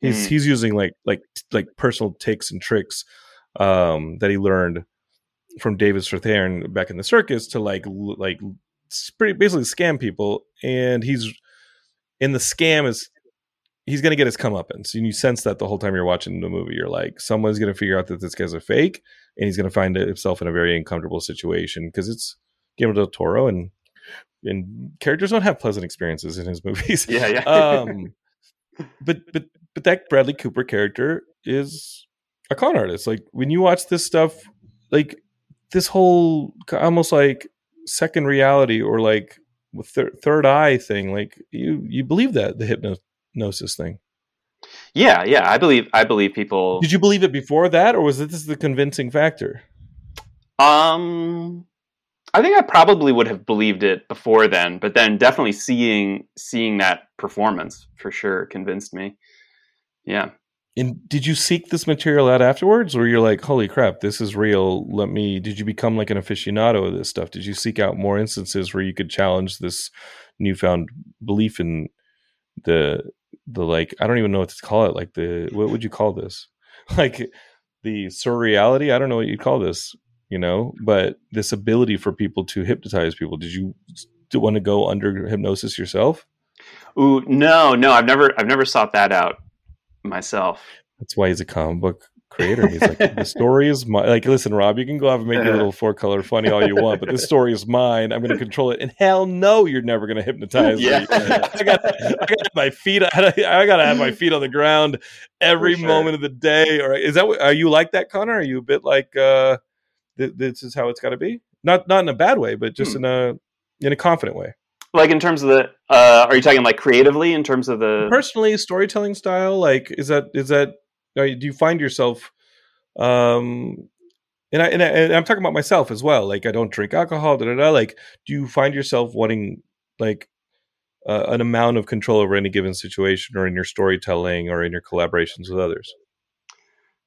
Speaker 1: he's mm-hmm. he's using like like like personal takes and tricks um that he learned from David Strathairn back in the circus to like like basically scam people and he's in the scam is he's going to get his comeuppance. And you sense that the whole time you're watching the movie. You're like, someone's going to figure out that this guy's a fake, and he's going to find himself in a very uncomfortable situation because it's Guillermo del Toro, and and characters don't have pleasant experiences in his movies.
Speaker 3: Yeah, yeah.
Speaker 1: um, but but but that Bradley Cooper character is a con artist. Like when you watch this stuff, like this whole almost like second reality or like third, third eye thing, like you you believe that the hypno gnosis thing.
Speaker 3: Yeah, yeah, I believe I believe people.
Speaker 1: Did you believe it before that, or was this the convincing factor?
Speaker 3: Um, I think I probably would have believed it before then, but then definitely seeing seeing that performance for sure convinced me. Yeah.
Speaker 1: And did you seek this material out afterwards, or you're like, "Holy crap, this is real"? Let me. Did you become like an aficionado of this stuff? Did you seek out more instances where you could challenge this newfound belief in the the like I don't even know what to call it. Like the what would you call this? Like the surreality. I don't know what you'd call this. You know, but this ability for people to hypnotize people. Did you do want to go under hypnosis yourself?
Speaker 3: Ooh, no, no. I've never I've never sought that out myself.
Speaker 1: That's why he's a comic book creator. He's like, the story is my like. Listen, Rob, you can go off and make your little four color funny all you want, but this story is mine. I'm going to control it. And hell no, you're never going to hypnotize
Speaker 3: yeah.
Speaker 1: me. I got, I got my feet. I got to have my feet on the ground every sure. moment of the day. Or is that? Are you like that, Conor? Are you a bit like uh, th- this is how it's got to be? Not not in a bad way, but just hmm. in a in a confident way
Speaker 3: like in terms of the uh are you talking like creatively in terms of the
Speaker 1: personally storytelling style like is that is that do you find yourself um and I, and I and I'm talking about myself as well. Like I don't drink alcohol. Da, da, da. Like, do you find yourself wanting like uh, an amount of control over any given situation, or in your storytelling, or in your collaborations with others?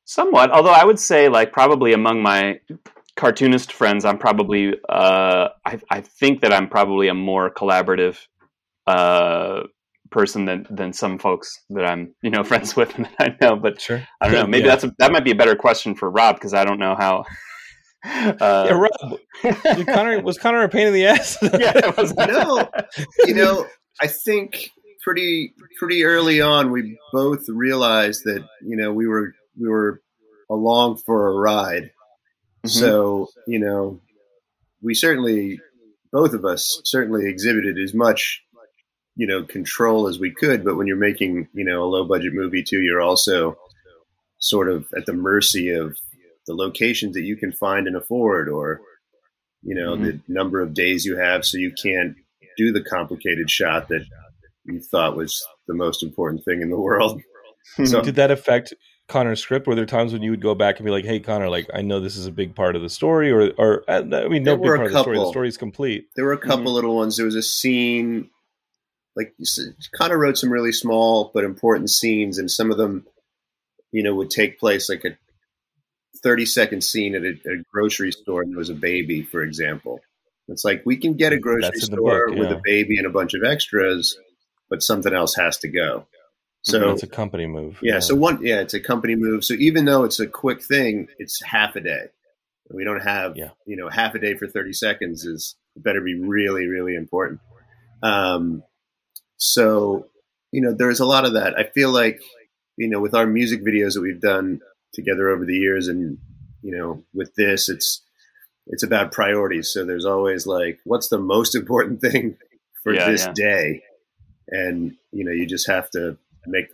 Speaker 3: Somewhat, although I would say, like, probably among my cartoonist friends, I'm probably, uh, I, I think that I'm probably a more collaborative uh, person than than some folks that I'm, you know, friends with and I know. But
Speaker 1: Sure.
Speaker 3: I don't know. Maybe
Speaker 1: Yeah.
Speaker 3: that's a, that might be a better question for Rob because I don't know how. Uh,
Speaker 1: Yeah, Rob, did Conor was Conor a pain in the ass?
Speaker 3: yeah, it was-
Speaker 2: No, you know, I think pretty pretty early on we both realized that you know we were we were along for a ride.
Speaker 3: Mhm.
Speaker 2: So you know, we certainly both of us certainly exhibited as much you know control as we could. But when you're making you know a low budget movie too, you're also sort of at the mercy of the locations that you can find and afford, or you know the mm-hmm. number of days you have, so you can't do the complicated shot that you thought was the most important thing in the world. Mm-hmm. So
Speaker 1: Did that affect Conor's script? Were there times when you would go back and be like, "Hey, Conor, like I know this is a big part of the story," or, or uh, I mean, no
Speaker 2: There
Speaker 1: big
Speaker 2: were a
Speaker 1: part of the story. The
Speaker 2: couple.
Speaker 1: story's complete.
Speaker 2: there were a mm-hmm. couple little ones. There was a scene, like Conor wrote some really small but important scenes, and some of them, you know, would take place like a thirty second scene at a, a grocery store, and there was a baby, for example. It's like we can get a grocery
Speaker 1: That's
Speaker 2: store
Speaker 1: book,
Speaker 2: with a baby and a bunch of extras, but something else has to go. So
Speaker 1: it's a company move.
Speaker 2: Yeah, so one yeah, it's a company move. So even though it's a quick thing, it's half a day. We don't have
Speaker 1: Yeah.
Speaker 2: you know half a day for thirty seconds is better be really really important. Um, so you know there's a lot of that. I feel like you know with our music videos that we've done together over the years, and you know with this, it's it's about priorities. So there's always like, what's the most important thing for
Speaker 3: Yeah,
Speaker 2: this
Speaker 3: yeah.
Speaker 2: day, and you know you just have to make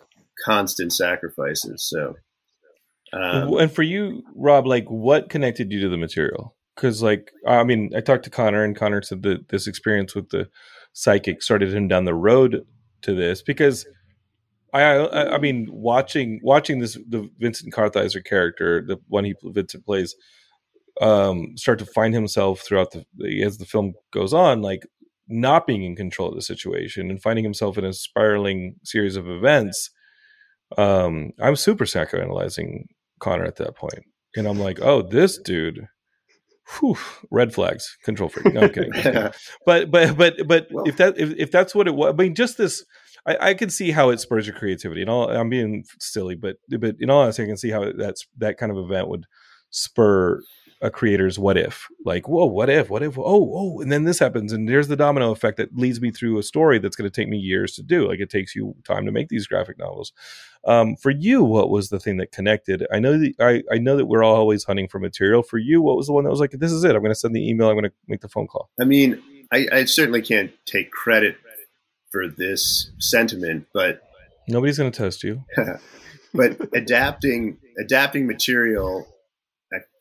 Speaker 2: constant sacrifices. So, um,
Speaker 1: and for you, Rob, like what connected you to the material? Because, like, I mean, I talked to Conor, and Conor said that this experience with the psychic started him down the road to this. Because, I, I, I mean, watching watching this the Vincent Kartheiser character, the one he Vincent plays, um, start to find himself throughout the as the film goes on, like not being in control of the situation and finding himself in a spiraling series of events. Um, I'm super psychoanalyzing Conor at that point, and I'm like, oh, this dude. Whew, red flags, control freak. No, I'm kidding. I'm but but but but
Speaker 2: Well-
Speaker 1: if that if, if that's what it was, I mean, just this, I, I can see how it spurs your creativity. And all I'm being silly, but but in all honesty, I can see how that's that kind of event would spur a creator's what if. Like whoa what if? What if? Oh oh and then this happens and there's the domino effect that leads me through a story that's going to take me years to do. Like it takes you time to make these graphic novels. Um, for you what was the thing that connected? I know that I, I know that we're all always hunting for material. For you what was the one that was like this is it. I'm going to send the email. I'm going to make the phone call.
Speaker 2: I mean, I, I certainly can't take credit for this sentiment, but
Speaker 1: nobody's going to toast you.
Speaker 2: but adapting adapting material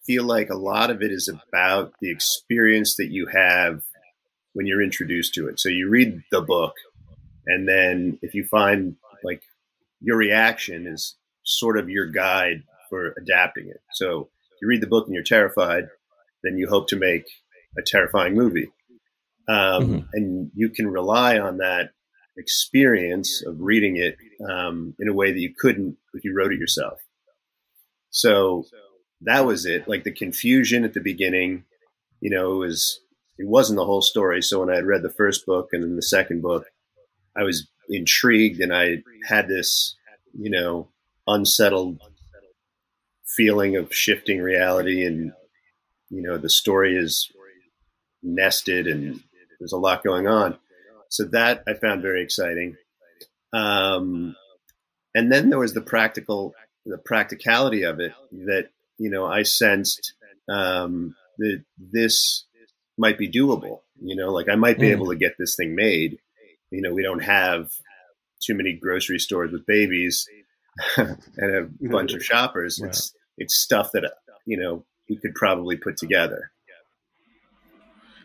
Speaker 2: feel like a lot of it is about the experience that you have when you're introduced to it so you read the book and then if you find like your reaction is sort of your guide for adapting it so you read the book and you're terrified then you hope to make a terrifying movie um,
Speaker 1: Mhm.
Speaker 2: and you can rely on that experience of reading it um, in a way that you couldn't if you wrote it yourself. So that was it. Like the confusion at the beginning, you know, it was it wasn't the whole story. So when I had read the first book and then the second book, I was intrigued and I had this, you know, unsettled feeling of shifting reality and you know the story is nested and there's a lot going on so that i found very exciting um, and then there was the practical the practicality of it that you know i sensed um, that this might be doable you know like i might be
Speaker 1: Mm.
Speaker 2: able to get this thing made you know we don't have too many grocery stores with babies and a bunch of shoppers it's it's stuff that you know we could probably put together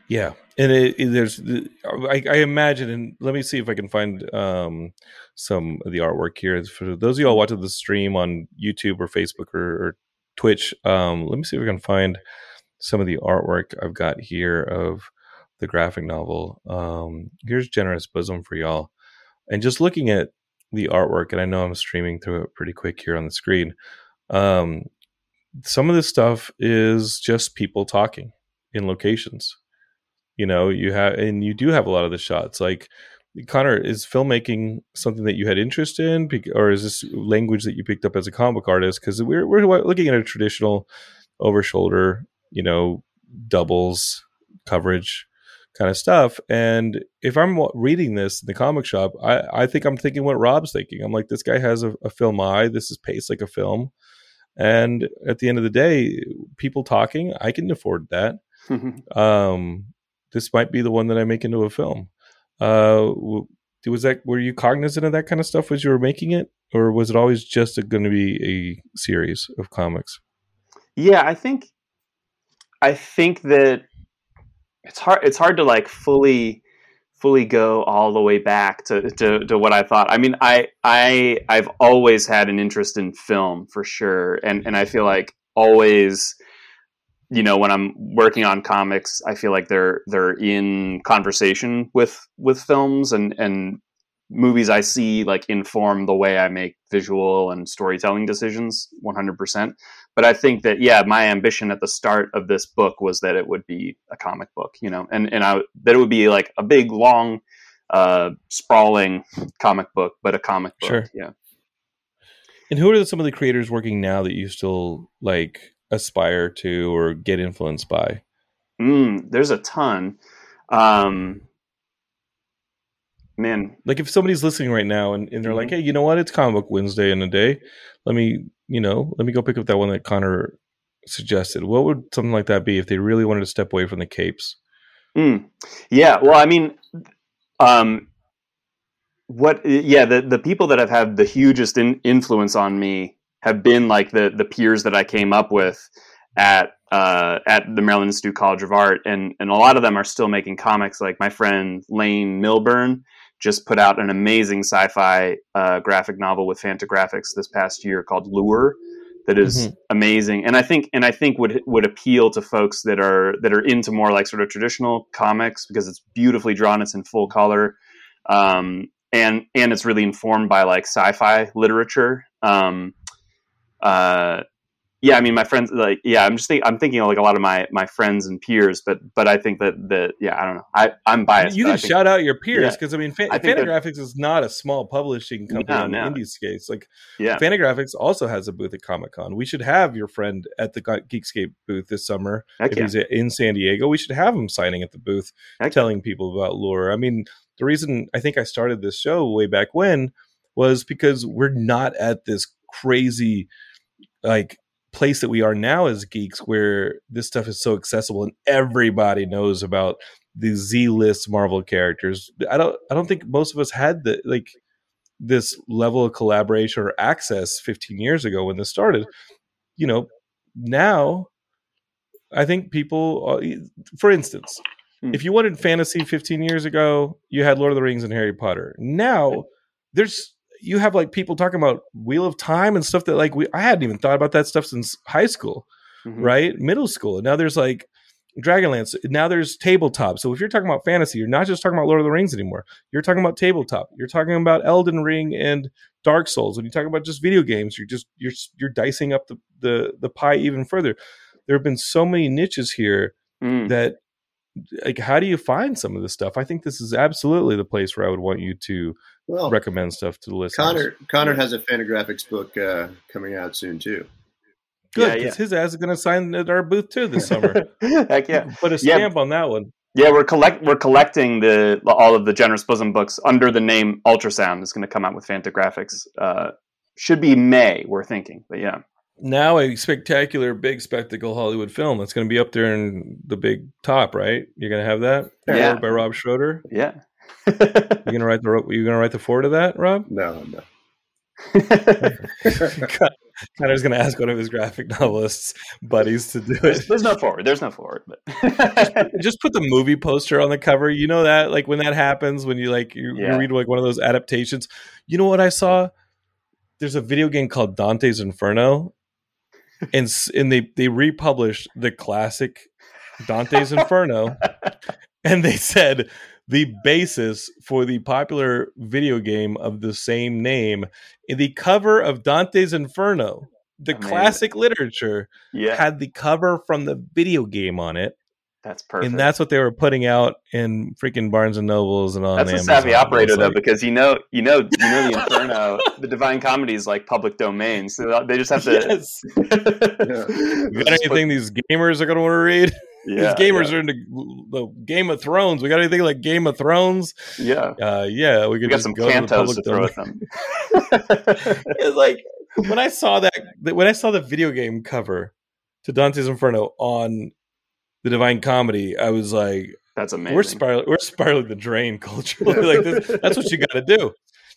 Speaker 1: Yeah, and it, it- there's I, I imagine, and let me see if I can find um, some of the artwork here. For those of y'all watching the stream on YouTube or Facebook or, or Twitch, um, let me see if I can find some of the artwork I've got here of the graphic novel. Um, here's Generous Bosom for y'all, and just looking at the artwork, and I know I'm streaming through it pretty quick here on the screen. Um, some of this stuff is just people talking in locations. You know, you have and you do have a lot of the shots. Like Conor, is filmmaking something that you had interest in, or is this language that you picked up as a comic artist? Because we're we're looking at a traditional over shoulder, you know, doubles coverage kind of stuff. And if I'm reading this in the comic shop, I, I think I'm thinking what Rob's thinking. I'm like, this guy has a, a film eye. This is paced like a film. And at the end of the day, people talking, I can afford that. um, this might be the one that I make into a film. Uh, was that were you cognizant of that kind of stuff as you were making it, or was it always just going to be a series of comics?
Speaker 3: Yeah, I think I think that it's hard it's hard to like fully fully go all the way back to, to, to what I thought. I mean, I I I've always had an interest in film for sure, and and I feel like always, you know, when I'm working on comics, I feel like they're they're in conversation with with films and and movies I see like inform the way I make visual and storytelling decisions 100%. But I think that yeah, my ambition at the start of this book was that it would be a comic book, you know, and and I that it would be like a big long uh sprawling comic book, but a comic book. Sure. Yeah.
Speaker 1: And who are some of the creators working now that you still like aspire to or get influenced by?
Speaker 3: Mm, there's a ton. Um, man
Speaker 1: like if somebody's listening right now and, and they're mm-hmm. like hey you know what it's comic book wednesday in a day let me you know let me go pick up that one that conor suggested what would something like that be if they really wanted to step away from the capes
Speaker 3: mm. yeah well i mean um what yeah the the people that have had the hugest in, influence on me have been like the the peers that i came up with at uh, at the Maryland Institute College of Art, and and a lot of them are still making comics. Like my friend Lane Milburn, just put out an amazing sci-fi uh, graphic novel with Fantagraphics this past year called Lure that is mm-hmm. amazing and i think and i think would would appeal to folks that are that are into more like sort of traditional comics because it's beautifully drawn it's in full color um, and and it's really informed by like sci-fi literature um, uh, yeah, I mean, my friends, like, yeah, I'm just think, I'm thinking of like a lot of my my friends and peers, but but I think that that yeah, I don't know, I I'm biased.
Speaker 1: You can
Speaker 3: think,
Speaker 1: shout out your peers because yeah, I mean, Fan- I Fantagraphics is not a small publishing company no, in no. indie space. Like, yeah, Fantagraphics also has a booth at Comic Con. We should have your friend at the Geekscape booth this summer Heck if yeah. he's in San Diego. We should have him signing at the booth, Heck telling people about Lure. I mean, the reason I think I started this show way back when was because we're not at this crazy like place that we are now as geeks where this stuff is so accessible and everybody knows about the Z-list Marvel characters. I don't I don't think most of us had the like this level of collaboration or access 15 years ago when this started. You know, now I think people uh, for instance, hmm. if you wanted fantasy 15 years ago, you had Lord of the Rings and Harry Potter. Now there's you have like people talking about Wheel of Time and stuff that like we I hadn't even thought about that stuff since high school, mm-hmm. right? Middle school. And now there's like Dragonlance. Now there's tabletop. So if you're talking about fantasy, you're not just talking about Lord of the Rings anymore. You're talking about tabletop. You're talking about Elden Ring and Dark Souls. When you talk about just video games, you're just you're you're dicing up the the, the pie even further. There have been so many niches here mm. that like how do you find some of this stuff? I think this is absolutely the place where I would want you to well, recommend stuff to the listeners.
Speaker 2: Conor Conor has a Fantagraphics book uh, coming out soon too.
Speaker 1: Good, because yeah, yeah. his ass is going to sign at our booth too this summer.
Speaker 3: Heck yeah!
Speaker 1: Put a stamp yeah. on that one.
Speaker 3: Yeah, we're collect we're collecting the all of the Generous Bosom books under the name Ultrasound. It's going to come out with Fantagraphics. Uh, should be May. We're thinking, but yeah.
Speaker 1: Now a spectacular, big spectacle Hollywood film that's going to be up there in the big top, right? You're going to have that
Speaker 3: yeah.
Speaker 1: by Rob Schroeder.
Speaker 3: Yeah,
Speaker 1: you gonna write the you gonna write the forward to that, Rob?
Speaker 2: No, no.
Speaker 1: Conor's gonna ask one of his graphic novelists buddies to do it.
Speaker 3: There's, there's no forward. There's no forward, but
Speaker 1: just, just, put the movie poster on the cover. You know that, like when that happens, when you like you, yeah. you read like one of those adaptations. You know what I saw? There's a video game called Dante's Inferno, and and they they republished the classic Dante's Inferno, and they said the basis for the popular video game of the same name. In the cover of Dante's Inferno, the
Speaker 3: Amazing.
Speaker 1: classic literature
Speaker 3: Yeah,
Speaker 1: had the cover from the video game on it,
Speaker 3: that's perfect.
Speaker 1: and that's what they were putting out in freaking Barnes and Nobles and on.
Speaker 3: That's a savvy operator though,
Speaker 1: like-
Speaker 3: because you know, you know, you know the Inferno, the Divine Comedy is like public domain, so they just have to.
Speaker 1: yes. You got anything these gamers are going to want to read?
Speaker 3: Yeah,
Speaker 1: these gamers are into the Game of Thrones. We got anything like Game of Thrones?
Speaker 3: Yeah,
Speaker 1: Uh, yeah, we
Speaker 3: we
Speaker 1: could
Speaker 3: got
Speaker 1: just
Speaker 3: some
Speaker 1: go to
Speaker 3: cantos to
Speaker 1: public
Speaker 3: throw at them.
Speaker 1: it's like when I saw that when I saw the video game cover to Dante's Inferno on the Divine Comedy, I was like,
Speaker 3: That's amazing.
Speaker 1: we're spiraling, we're spiraling the drain culturally. like this, that's what you got to do.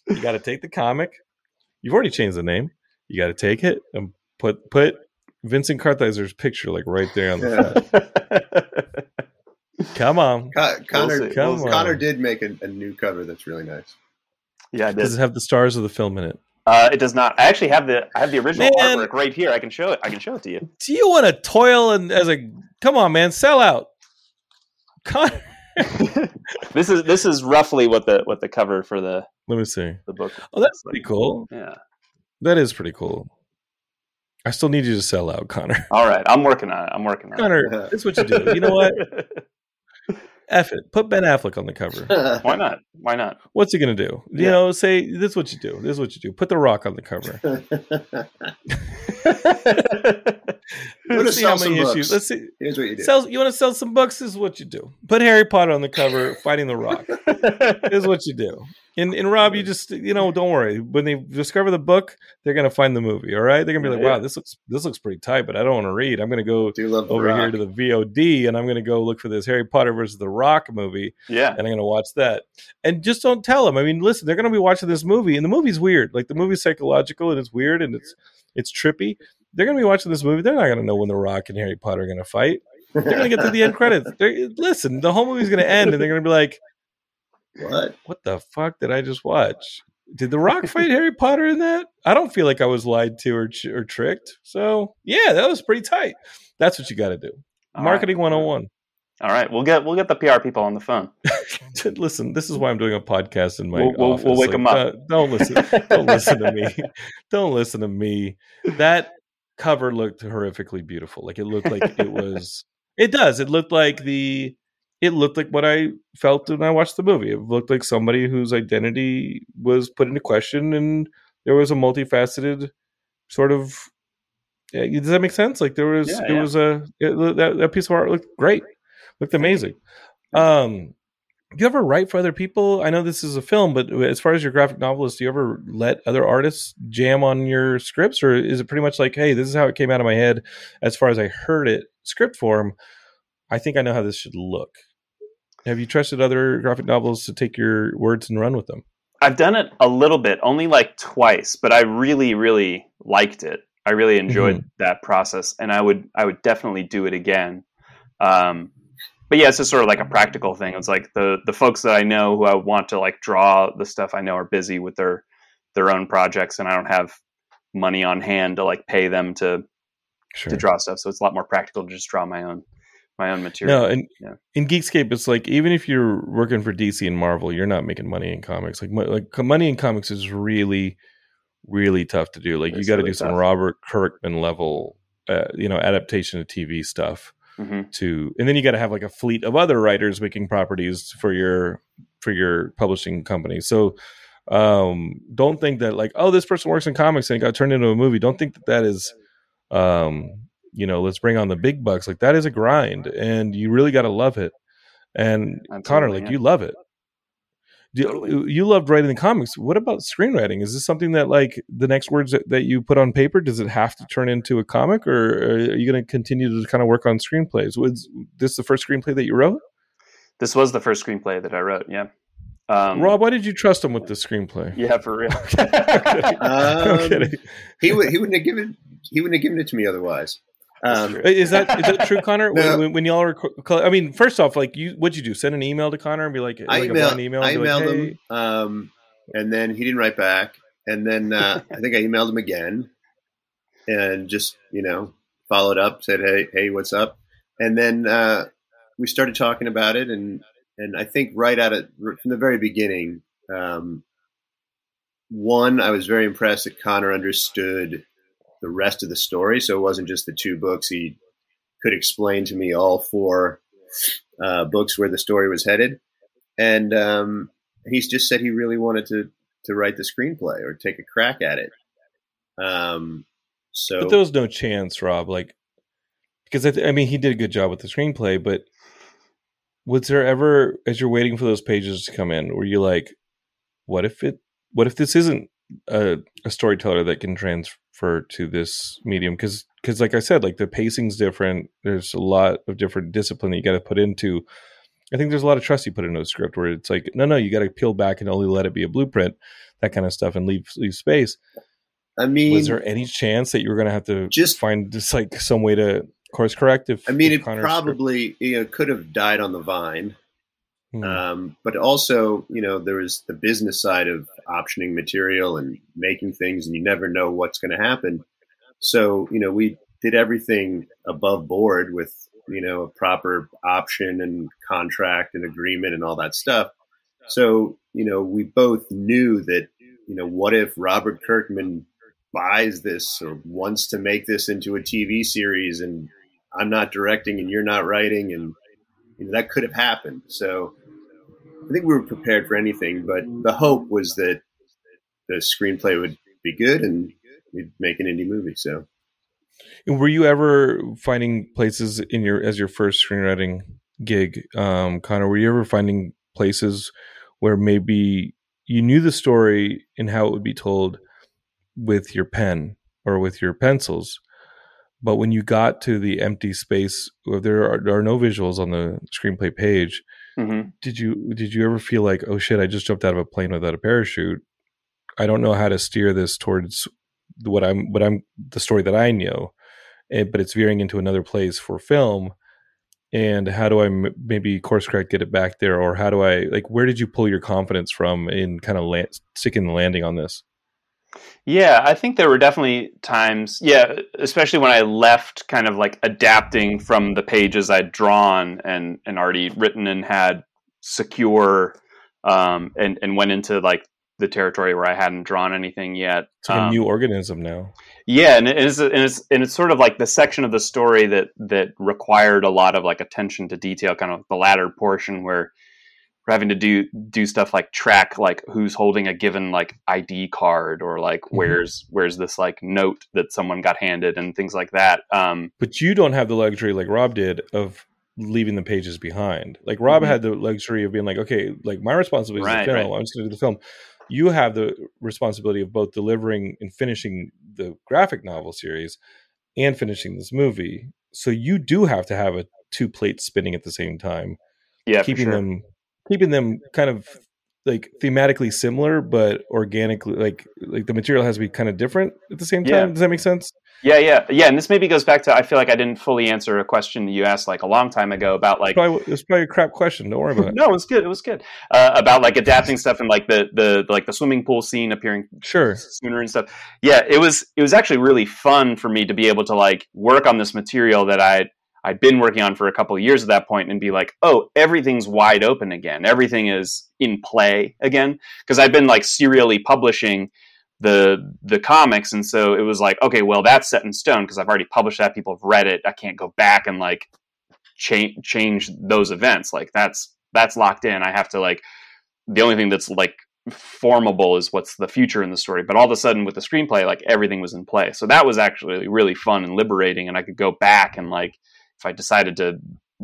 Speaker 1: You got to take the comic. You've already changed the name. You got to take it and put put Vincent Kartheiser's picture like right there on the front. Come on.
Speaker 2: Con- Conor,
Speaker 3: see.
Speaker 1: Come on.
Speaker 2: Conor did make a, a new cover that's really nice.
Speaker 3: yeah, I did.
Speaker 1: Does it have the stars of the film in it?
Speaker 3: Uh, it does not. I actually have the I have the original
Speaker 1: Man.
Speaker 3: artwork right here. I can show it. I can show it to you.
Speaker 1: Do you want to toil and as a come on, man, sell out? Conor.
Speaker 3: This is this is roughly what the what the cover for the
Speaker 1: Let me see.
Speaker 3: the book.
Speaker 1: Oh, that's pretty cool.
Speaker 3: Yeah.
Speaker 1: That is pretty cool. I still need you to sell out, Conor.
Speaker 3: All right, I'm working on it. I'm working on
Speaker 1: it. Conor, that's what you do. You know what? F it. Put Ben Affleck on the cover.
Speaker 3: Why not? Why not?
Speaker 1: What's he gonna do? You
Speaker 3: Yeah.
Speaker 1: know, say this is what you do. This is what you do. Put the rock on the cover. Let's see how
Speaker 2: some
Speaker 1: many
Speaker 2: books.
Speaker 1: issues. Let's see.
Speaker 2: Here's what you do.
Speaker 1: Sell. You want to sell some books? This is what you do. Put Harry Potter on the cover, fighting the Rock. This is what you do. And and Rob, you mm. just you know, don't worry. When they discover the book, they're gonna find the movie. All right, they're gonna be like,
Speaker 3: Yeah.
Speaker 1: wow, this looks this looks pretty tight, but I don't want to read. I'm gonna go
Speaker 2: do love the
Speaker 1: over
Speaker 2: rock.
Speaker 1: here to the VOD, and I'm gonna go look for this Harry Potter versus the Rock movie,
Speaker 3: yeah.
Speaker 1: and I'm gonna watch that. And just don't tell them. I mean, listen, they're gonna be watching this movie, and the movie's weird. Like the movie's psychological, and it's weird, and it's it's trippy. They're gonna be watching this movie. They're not gonna know when the Rock and Harry Potter are gonna fight. They're gonna get to the end credits. They're, listen, the whole movie's gonna end, and they're gonna be like,
Speaker 2: what?
Speaker 1: "What the fuck did I just watch? Did the Rock fight Harry Potter in that? I don't feel like I was lied to or or tricked. So yeah, that was pretty tight. That's what you got to do.
Speaker 3: All
Speaker 1: Marketing
Speaker 3: right.
Speaker 1: 101.
Speaker 3: All right, we'll get we'll get the PR people on the phone.
Speaker 1: listen, this is why I'm doing a podcast in my
Speaker 3: We'll- we'll-
Speaker 1: office.
Speaker 3: we'll wake
Speaker 1: Like,
Speaker 3: 'em up.
Speaker 1: uh, don't listen. Don't listen to me. Don't listen to me. That cover looked horrifically beautiful. Like it looked like it was. It does. It looked like the. It looked like what I felt when I watched the movie. It looked like somebody whose identity was put into question, and there was a multifaceted sort of. Yeah, does that make sense? Like there was,
Speaker 3: Yeah,
Speaker 1: it
Speaker 3: yeah.
Speaker 1: was a it, that that piece of art looked great, looked amazing. Um, do you ever write for other people? I know this is a film, but as far as your graphic novelist, do you ever let other artists jam on your scripts, or is it pretty much like, hey, this is how it came out of my head as far as I heard it script form? I think I know how this should look. Have you trusted other graphic novelists to take your words and run with them?
Speaker 3: I've done it a little bit, only like twice, but I really, really liked it. I really enjoyed that process, and I would, I would definitely do it again. Um, but yeah, it's just sort of like a practical thing. It's like the the folks that I know who I want to like draw the stuff I know are busy with their their own projects, and I don't have money on hand to like pay them to
Speaker 1: Sure.
Speaker 3: to draw stuff. So it's a lot more practical to just draw my own my own material.
Speaker 1: No, and
Speaker 3: Yeah.
Speaker 1: in Geekscape, it's like even if you're working for DC and Marvel, you're not making money in comics. Like, like money in comics is really, really tough to do. Like, you got to
Speaker 3: really
Speaker 1: do some
Speaker 3: tough.
Speaker 1: Robert Kirkman level, uh, you know, adaptation of TV stuff
Speaker 3: hmm
Speaker 1: to, and then you got to have like a fleet of other writers making properties for your for your publishing company. So, um, don't think that like, oh, this person works in comics and got turned into a movie. Don't think that that is, um, you know, let's bring on the big bucks. Like that is a grind, and you really got to love it. And
Speaker 3: Conor,
Speaker 1: like
Speaker 3: yeah.
Speaker 1: you love it. Do you, you loved writing the comics. What about screenwriting? Is this something that like the next words that, that you put on paper? Does it have to turn into a comic, or are you going to continue to kind of work on screenplays? Was this the first screenplay that you wrote?
Speaker 3: This was the first screenplay that I wrote. Yeah, um,
Speaker 1: Rob, why did you trust him with the screenplay?
Speaker 3: Yeah, for real.
Speaker 1: I'm
Speaker 2: Um,
Speaker 1: kidding.
Speaker 2: he would he wouldn't have given he wouldn't have given it to me otherwise.
Speaker 3: That's
Speaker 2: Um.
Speaker 1: Is that is that true, Conor?
Speaker 2: No.
Speaker 1: When, when y'all were, I mean, first off, like you, what'd you do? Send an email to Conor and be like,
Speaker 2: I
Speaker 1: like a
Speaker 2: emailed,
Speaker 1: email.
Speaker 2: I
Speaker 1: and like, hey,
Speaker 2: him, um, and then he didn't write back. And then uh, I think I emailed him again, and just you know followed up, said, "Hey, hey, what's up?" And then uh, we started talking about it, and and I think right out of from the very beginning, um, one, I was very impressed that Conor understood the rest of the story. So it wasn't just the two books. He could explain to me all four uh, books where the story was headed, and um, he's just said he really wanted to to write the screenplay or take a crack at it. Um, so,
Speaker 1: but there was no chance, Rob. Like, because I, th- I mean, he did a good job with the screenplay, but was there ever, as you're waiting for those pages to come in, were you like, what if it, what if this isn't a, a storyteller that can transfer to this medium? Because, because like I said, like the pacing's different. There's a lot of different discipline that you got to put into I think there's a lot of trust you put into a script where it's like, no, no, you got to peel back and only let it be a blueprint, that kind of stuff, and leave leave space.
Speaker 2: I mean,
Speaker 1: was there any chance that you were going to have to
Speaker 2: just
Speaker 1: find just like some way to course correct? If
Speaker 2: I mean,
Speaker 1: if
Speaker 2: it
Speaker 1: Conor's
Speaker 2: probably you know could have died on the vine,
Speaker 1: Hmm.
Speaker 2: um, but also you know there was the business side of optioning material and making things, and you never know what's going to happen. So you know we did everything above board with you know a proper option and contract and agreement and all that stuff. So you know we both knew that you know what if Robert Kirkman buys this or wants to make this into a TV series and I'm not directing and you're not writing and you know, that could have happened. So I think we were prepared for anything, but the hope was that the screenplay would be good and we'd make an indie movie. So
Speaker 1: And were you ever finding places in your as your first screenwriting gig, um, Conor? Were you ever finding places where maybe you knew the story and how it would be told with your pen or with your pencils, but when you got to the empty space, where there are, there are no visuals on the screenplay page,
Speaker 3: Mhm.
Speaker 1: did you did you ever feel like, oh shit, I just jumped out of a plane without a parachute? I don't know how to steer this towards what I'm what I'm the story that I know, eh, but it's veering into another place for film. And how do I m- maybe course correct, get it back there, or how do I like? Where did you pull your confidence from in kind of land, sticking the landing on this?
Speaker 3: Yeah, I think there were definitely times, yeah, especially when I left kind of like adapting from the pages I'd drawn and, and already written and had secure um, and, and went into like the territory where I hadn't drawn anything yet.
Speaker 1: It's like
Speaker 3: Um,
Speaker 1: a new organism now.
Speaker 3: yeah, and it is, and it's and it's sort of like the section of the story that that required a lot of like attention to detail, kind of the latter portion where we're having to do do stuff like track like who's holding a given like ID card or like
Speaker 1: Mhm.
Speaker 3: where's where's this like note that someone got handed and things like that. Um,
Speaker 1: But you don't have the luxury like Rob did of leaving the pages behind. Like Rob
Speaker 3: Mhm.
Speaker 1: had the luxury of being like, okay, like my responsibility is
Speaker 3: Right,
Speaker 1: the film.
Speaker 3: right.
Speaker 1: I'm just going to do the film. You have the responsibility of both delivering and finishing the graphic novel series and finishing this movie. So you do have to have a two plates spinning at the same time,
Speaker 3: yeah,
Speaker 1: keeping
Speaker 3: sure.
Speaker 1: them keeping them kind of like thematically similar but organically like like the material has to be kind of different at the same time.
Speaker 3: Yeah.
Speaker 1: Does that make sense?
Speaker 3: Yeah, yeah, yeah. And this maybe goes back to I feel like I didn't fully answer a question you asked like a long time ago about like
Speaker 1: Probably it's probably a crap question. Don't worry about it.
Speaker 3: no, it was good. It was good uh, about like adapting stuff and like the the like the swimming pool scene appearing
Speaker 1: Sure.
Speaker 3: sooner and stuff. Yeah, it was it was actually really fun for me to be able to like work on this material that I I'd been working on for a couple of years at that point and be like, oh, everything's wide open again. Everything is in play again. Because I've been like serially publishing the the comics and so it was like okay well that's set in stone because i've already published that. People have read it. I can't go back and like change change those events. Like that's that's locked in. I have to like the only thing that's like formable is what's the future in the story but all of a sudden with the screenplay like everything was in play. So that was actually really fun and liberating and i could go back and like if i decided to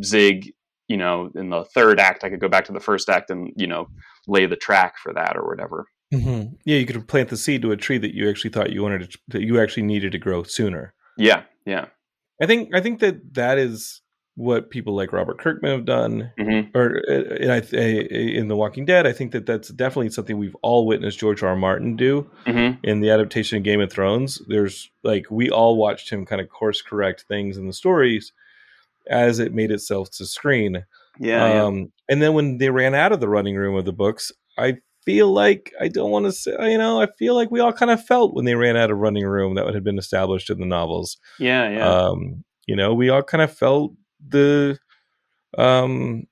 Speaker 3: zig you know in the third act i could go back to the first act and you know lay the track for that or whatever
Speaker 1: hmm Yeah, you could plant the seed to a tree that you actually thought you wanted to, that you actually needed to grow sooner.
Speaker 3: yeah yeah
Speaker 1: I think I think that that is what people like Robert Kirkman have done,
Speaker 3: hmm
Speaker 1: or uh, in, I, in The Walking Dead. I think that that's definitely something we've all witnessed George R. R. Martin do
Speaker 3: hmm
Speaker 1: in the adaptation of Game of Thrones. There's like we all watched him kind of course correct things in the stories as it made itself to screen.
Speaker 3: yeah, yeah.
Speaker 1: um, And then when they ran out of the running room of the books, I feel like I don't want to say, you know, I feel like we all kind of felt when they ran out of running room that had been established in the novels.
Speaker 3: yeah yeah
Speaker 1: Um, you know, we all kind of felt the um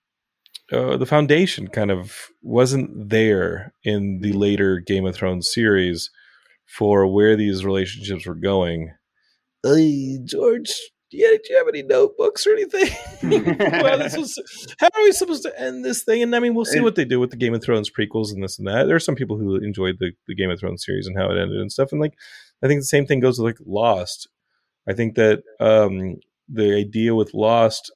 Speaker 1: uh, the foundation kind of wasn't there in the later Game of Thrones series for where these relationships were going. hey, George, yeah, did you have any notebooks or anything? well, this was how are we supposed to end this thing? And I mean, we'll see what they do with the Game of Thrones prequels and this and that. There are some people who enjoyed the, the Game of Thrones series and how it ended and stuff. And like, I think the same thing goes with like Lost. I think that um, the idea with Lost,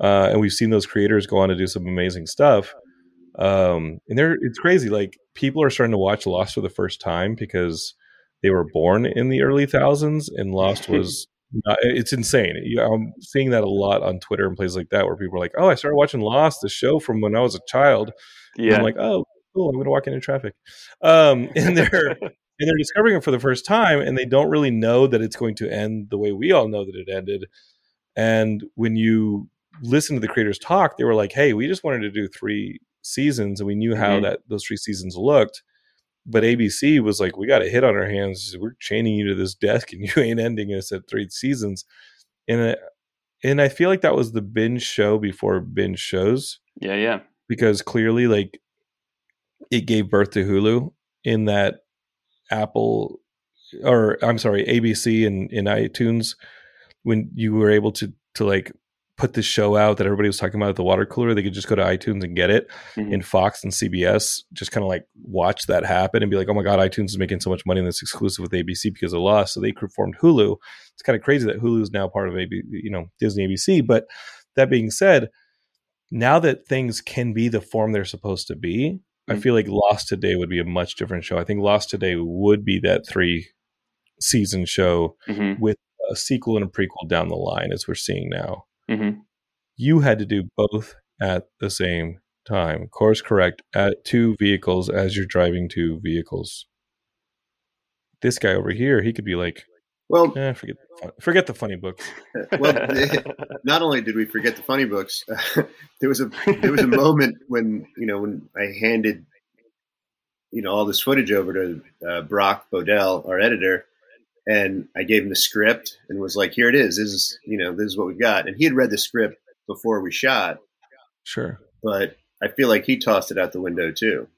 Speaker 1: uh, and we've seen those creators go on to do some amazing stuff. Um, and they're it's crazy. Like people are starting to watch Lost for the first time because they were born in the early thousands, and Lost was it's insane. I'm seeing that a lot on Twitter and places like that where people are like, "Oh, I started watching Lost, the show from when I was a child." Yeah, and I'm like, "Oh, cool. I'm going to walk into traffic," um, and they're and they're discovering it for the first time, and they don't really know that it's going to end the way we all know that it ended. And when you listen to the creators talk, they were like, "Hey, we just wanted to do three seasons, and we knew how mm-hmm. that those three seasons looked." But ABC was like, we got a hit on our hands. We're chaining you to this desk, and you ain't ending us at three seasons. And and I feel like that was the binge show before binge shows.
Speaker 3: Yeah, yeah.
Speaker 1: Because clearly, like, it gave birth to Hulu in that Apple, or I'm sorry, ABC and in iTunes when you were able to to like put this show out that everybody was talking about at the water cooler, they could just go to iTunes and get it. Mm-hmm. And Fox and CBS just kind of like watch that happen and be like, oh my God, iTunes is making so much money and it's exclusive with ABC because of Lost. So they formed Hulu. It's kind of crazy that Hulu is now part of AB, you know, Disney ABC. But that being said, now that things can be the form they're supposed to be, mm-hmm. I feel like Lost Today would be a much different show. I think Lost Today would be that three season show mm-hmm. with a sequel and a prequel down the line as we're seeing now. Mm-hmm. You had to do both at the same time. Course correct at two vehicles as you're driving two vehicles. This guy over here, he could be like,
Speaker 2: well,
Speaker 1: eh, forget the fun, forget the funny books.
Speaker 2: well, not only did we forget the funny books, uh, there was a there was a moment when you know when I handed you know all this footage over to uh, Brock Bodell, our editor, and I gave him the script and was like, "Here it is. This is you know this is what we got." And he had read the script before we shot.
Speaker 1: Sure,
Speaker 2: but I feel like he tossed it out the window too.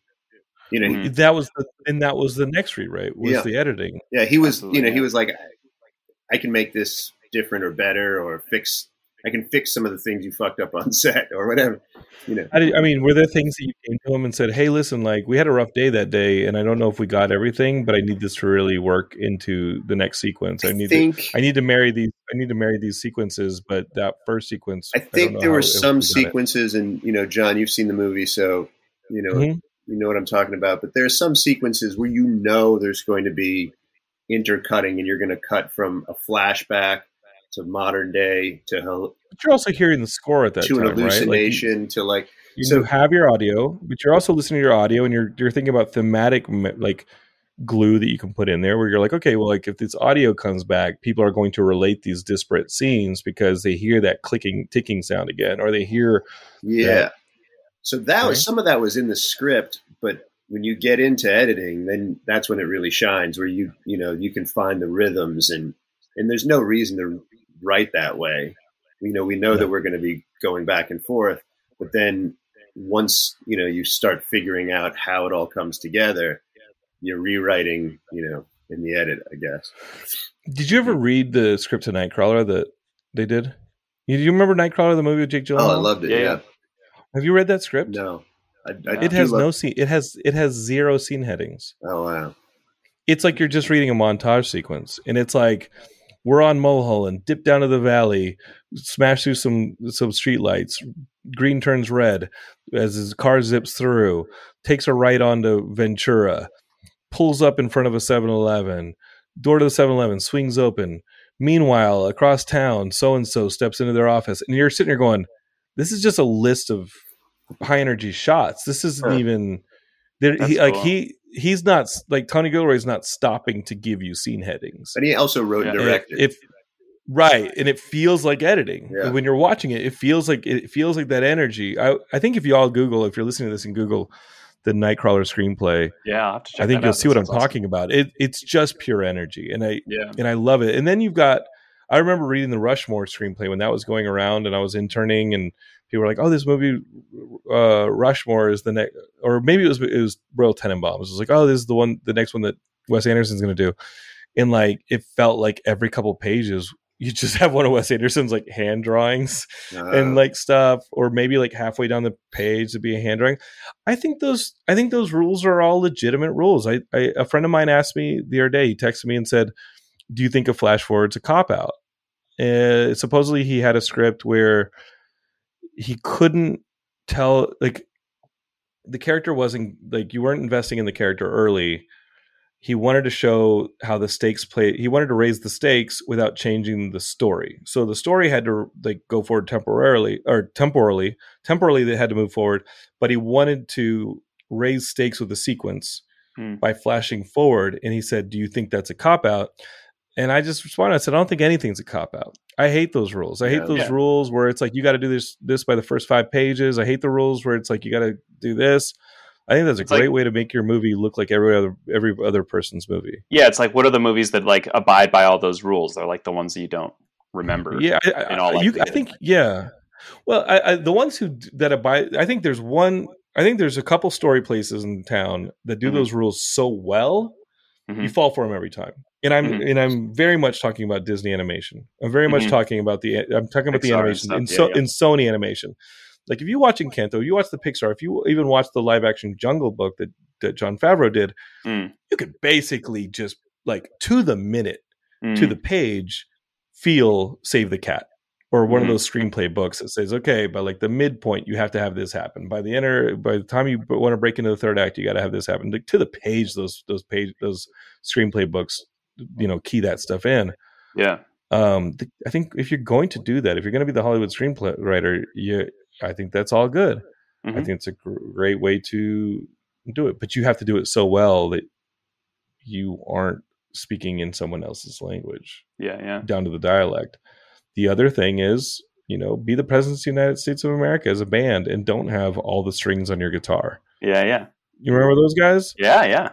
Speaker 1: You know, he, mm-hmm. that was the and that was the next rewrite was yeah. the editing.
Speaker 2: Yeah, he was. Absolutely, you know, yeah. he was like, "I can make this different or better or fix I can fix some of the things you fucked up on set or whatever. You know.
Speaker 1: I, I, mean, were there things that you came to him and said, "Hey, listen, like we had a rough day that day, and I don't know if we got everything, but I need this to really work into the next sequence. I, I need think, to, I need to marry these, I need to marry these sequences, but that first sequence,
Speaker 2: I think I there were some sequences, and you know, John, you've seen the movie, so you know, mm-hmm. you know what I'm talking about. But there are some sequences where you know there's going to be intercutting, and you're going to cut from a flashback to modern day to
Speaker 1: but you're also hearing the score at that
Speaker 2: to
Speaker 1: time,
Speaker 2: an hallucination
Speaker 1: right? like
Speaker 2: to like
Speaker 1: you so, have your audio but you're also listening to your audio and you're you're thinking about thematic like glue that you can put in there where you're like okay well like if this audio comes back people are going to relate these disparate scenes because they hear that clicking ticking sound again or they hear
Speaker 2: yeah that, so that right? was some of that was in the script but when you get into editing then that's when it really shines where you you know you can find the rhythms and and there's no reason to write that way. You know, we know yeah. that we're going to be going back and forth, but then once you know you start figuring out how it all comes together, you're rewriting. You know, in the edit, I guess.
Speaker 1: Did you ever read the script to Nightcrawler that they did? Do you remember Nightcrawler, the movie with Jake Gyllenhaal?
Speaker 2: Oh, I loved it. Yeah. yeah.
Speaker 1: Have you read that script?
Speaker 2: No. I, I
Speaker 1: it has love- no scene. It has it has zero scene headings.
Speaker 2: Oh wow!
Speaker 1: It's like you're just reading a montage sequence, and it's like we're on Mulholland, dip down to the valley, smash through some some street lights. Green turns red as his car zips through, takes a right onto Ventura, pulls up in front of a 7-Eleven. Door to the 7-Eleven swings open. Meanwhile, across town, so and so steps into their office, and you're sitting there going, "This is just a list of high energy shots. This isn't sure. even." He, cool. Like he he's not like Tony Gilroy is not stopping to give you scene headings.
Speaker 2: But he also wrote and directed.
Speaker 1: If, right, and it feels like editing yeah. when you're watching it. It feels like it feels like that energy. I I think if you all Google, if you're listening to this in Google, the Nightcrawler screenplay,
Speaker 3: yeah,
Speaker 1: I think you'll see what I'm awesome. talking about. It it's just pure energy, and I yeah. and I love it. And then you've got. I remember reading the Rushmore screenplay when that was going around, and I was interning, and people were like, "Oh, this movie uh, Rushmore is the next," or maybe it was it was Royal Tenenbaums. It was like, "Oh, this is the one, the next one that Wes Anderson's going to do," and like it felt like every couple pages you just have one of Wes Anderson's like hand drawings
Speaker 2: Uh,
Speaker 1: and like stuff, or maybe like halfway down the page to be a hand drawing. I think those I think those rules are all legitimate rules. I, I a friend of mine asked me the other day. He texted me and said, "Do you think a flash forward's a cop out?" Uh, supposedly he had a script where he couldn't tell like the character wasn't like you weren't investing in the character early. He wanted to show how the stakes play he wanted to raise the stakes without changing the story. So the story had to like go forward temporarily or temporally temporally they had to move forward but he wanted to raise stakes with the sequence
Speaker 3: Hmm.
Speaker 1: by flashing forward and he said do you think that's a cop out and i just responded i said i don't think anything's a cop out i hate those rules i hate
Speaker 2: Yeah.
Speaker 1: those
Speaker 3: Yeah.
Speaker 1: rules where it's like you got to do this this by the first five pages i hate the rules where it's like you got to do this i think that's a
Speaker 3: It's like-
Speaker 1: great way to make your movie look like every other every other person's movie
Speaker 3: Yeah, it's like what are the movies that like abide by all those rules? They're like the ones that you don't remember.
Speaker 1: yeah I,
Speaker 3: all
Speaker 1: you, I think yeah well I, I, the ones who that abide i think there's one i think there's a couple story places in town that do
Speaker 3: Mhm.
Speaker 1: those rules so well you
Speaker 3: Mhm.
Speaker 1: fall for them every time and i'm
Speaker 3: Mhm.
Speaker 1: and i'm very much talking about disney animation i'm very much
Speaker 3: Mhm.
Speaker 1: talking about the i'm talking about the
Speaker 3: Pixar and
Speaker 1: animation
Speaker 3: stuff,
Speaker 1: in, so,
Speaker 3: yeah.
Speaker 1: in sony animation like if you watch Encanto, you watch the Pixar, if you even watch the live action Jungle Book that, that Jon Favreau did,
Speaker 3: Mm.
Speaker 1: you could basically just like to the minute, to
Speaker 3: Mm.
Speaker 1: the page, feel Save the Cat or one
Speaker 3: Mhm.
Speaker 1: of those screenplay books that says, okay, by like the midpoint, you have to have this happen. By the inner, by the time you want to break into the third act, you got to have this happen. Like to the page, those those page those screenplay books, you know, key that stuff in
Speaker 3: yeah.
Speaker 1: um th- i think if you're going to do that if you're going to be the hollywood screenplay writer you i think that's all good i
Speaker 3: Mhm.
Speaker 1: think it's a gr- great way to do it but you have to do it so well that you aren't speaking in someone else's language
Speaker 3: Yeah, yeah.
Speaker 1: down to the dialect the other thing is you know be the president of the united states of america as a band and don't have all the strings on your guitar
Speaker 3: Yeah, yeah.
Speaker 1: you remember those guys
Speaker 3: Yeah, yeah.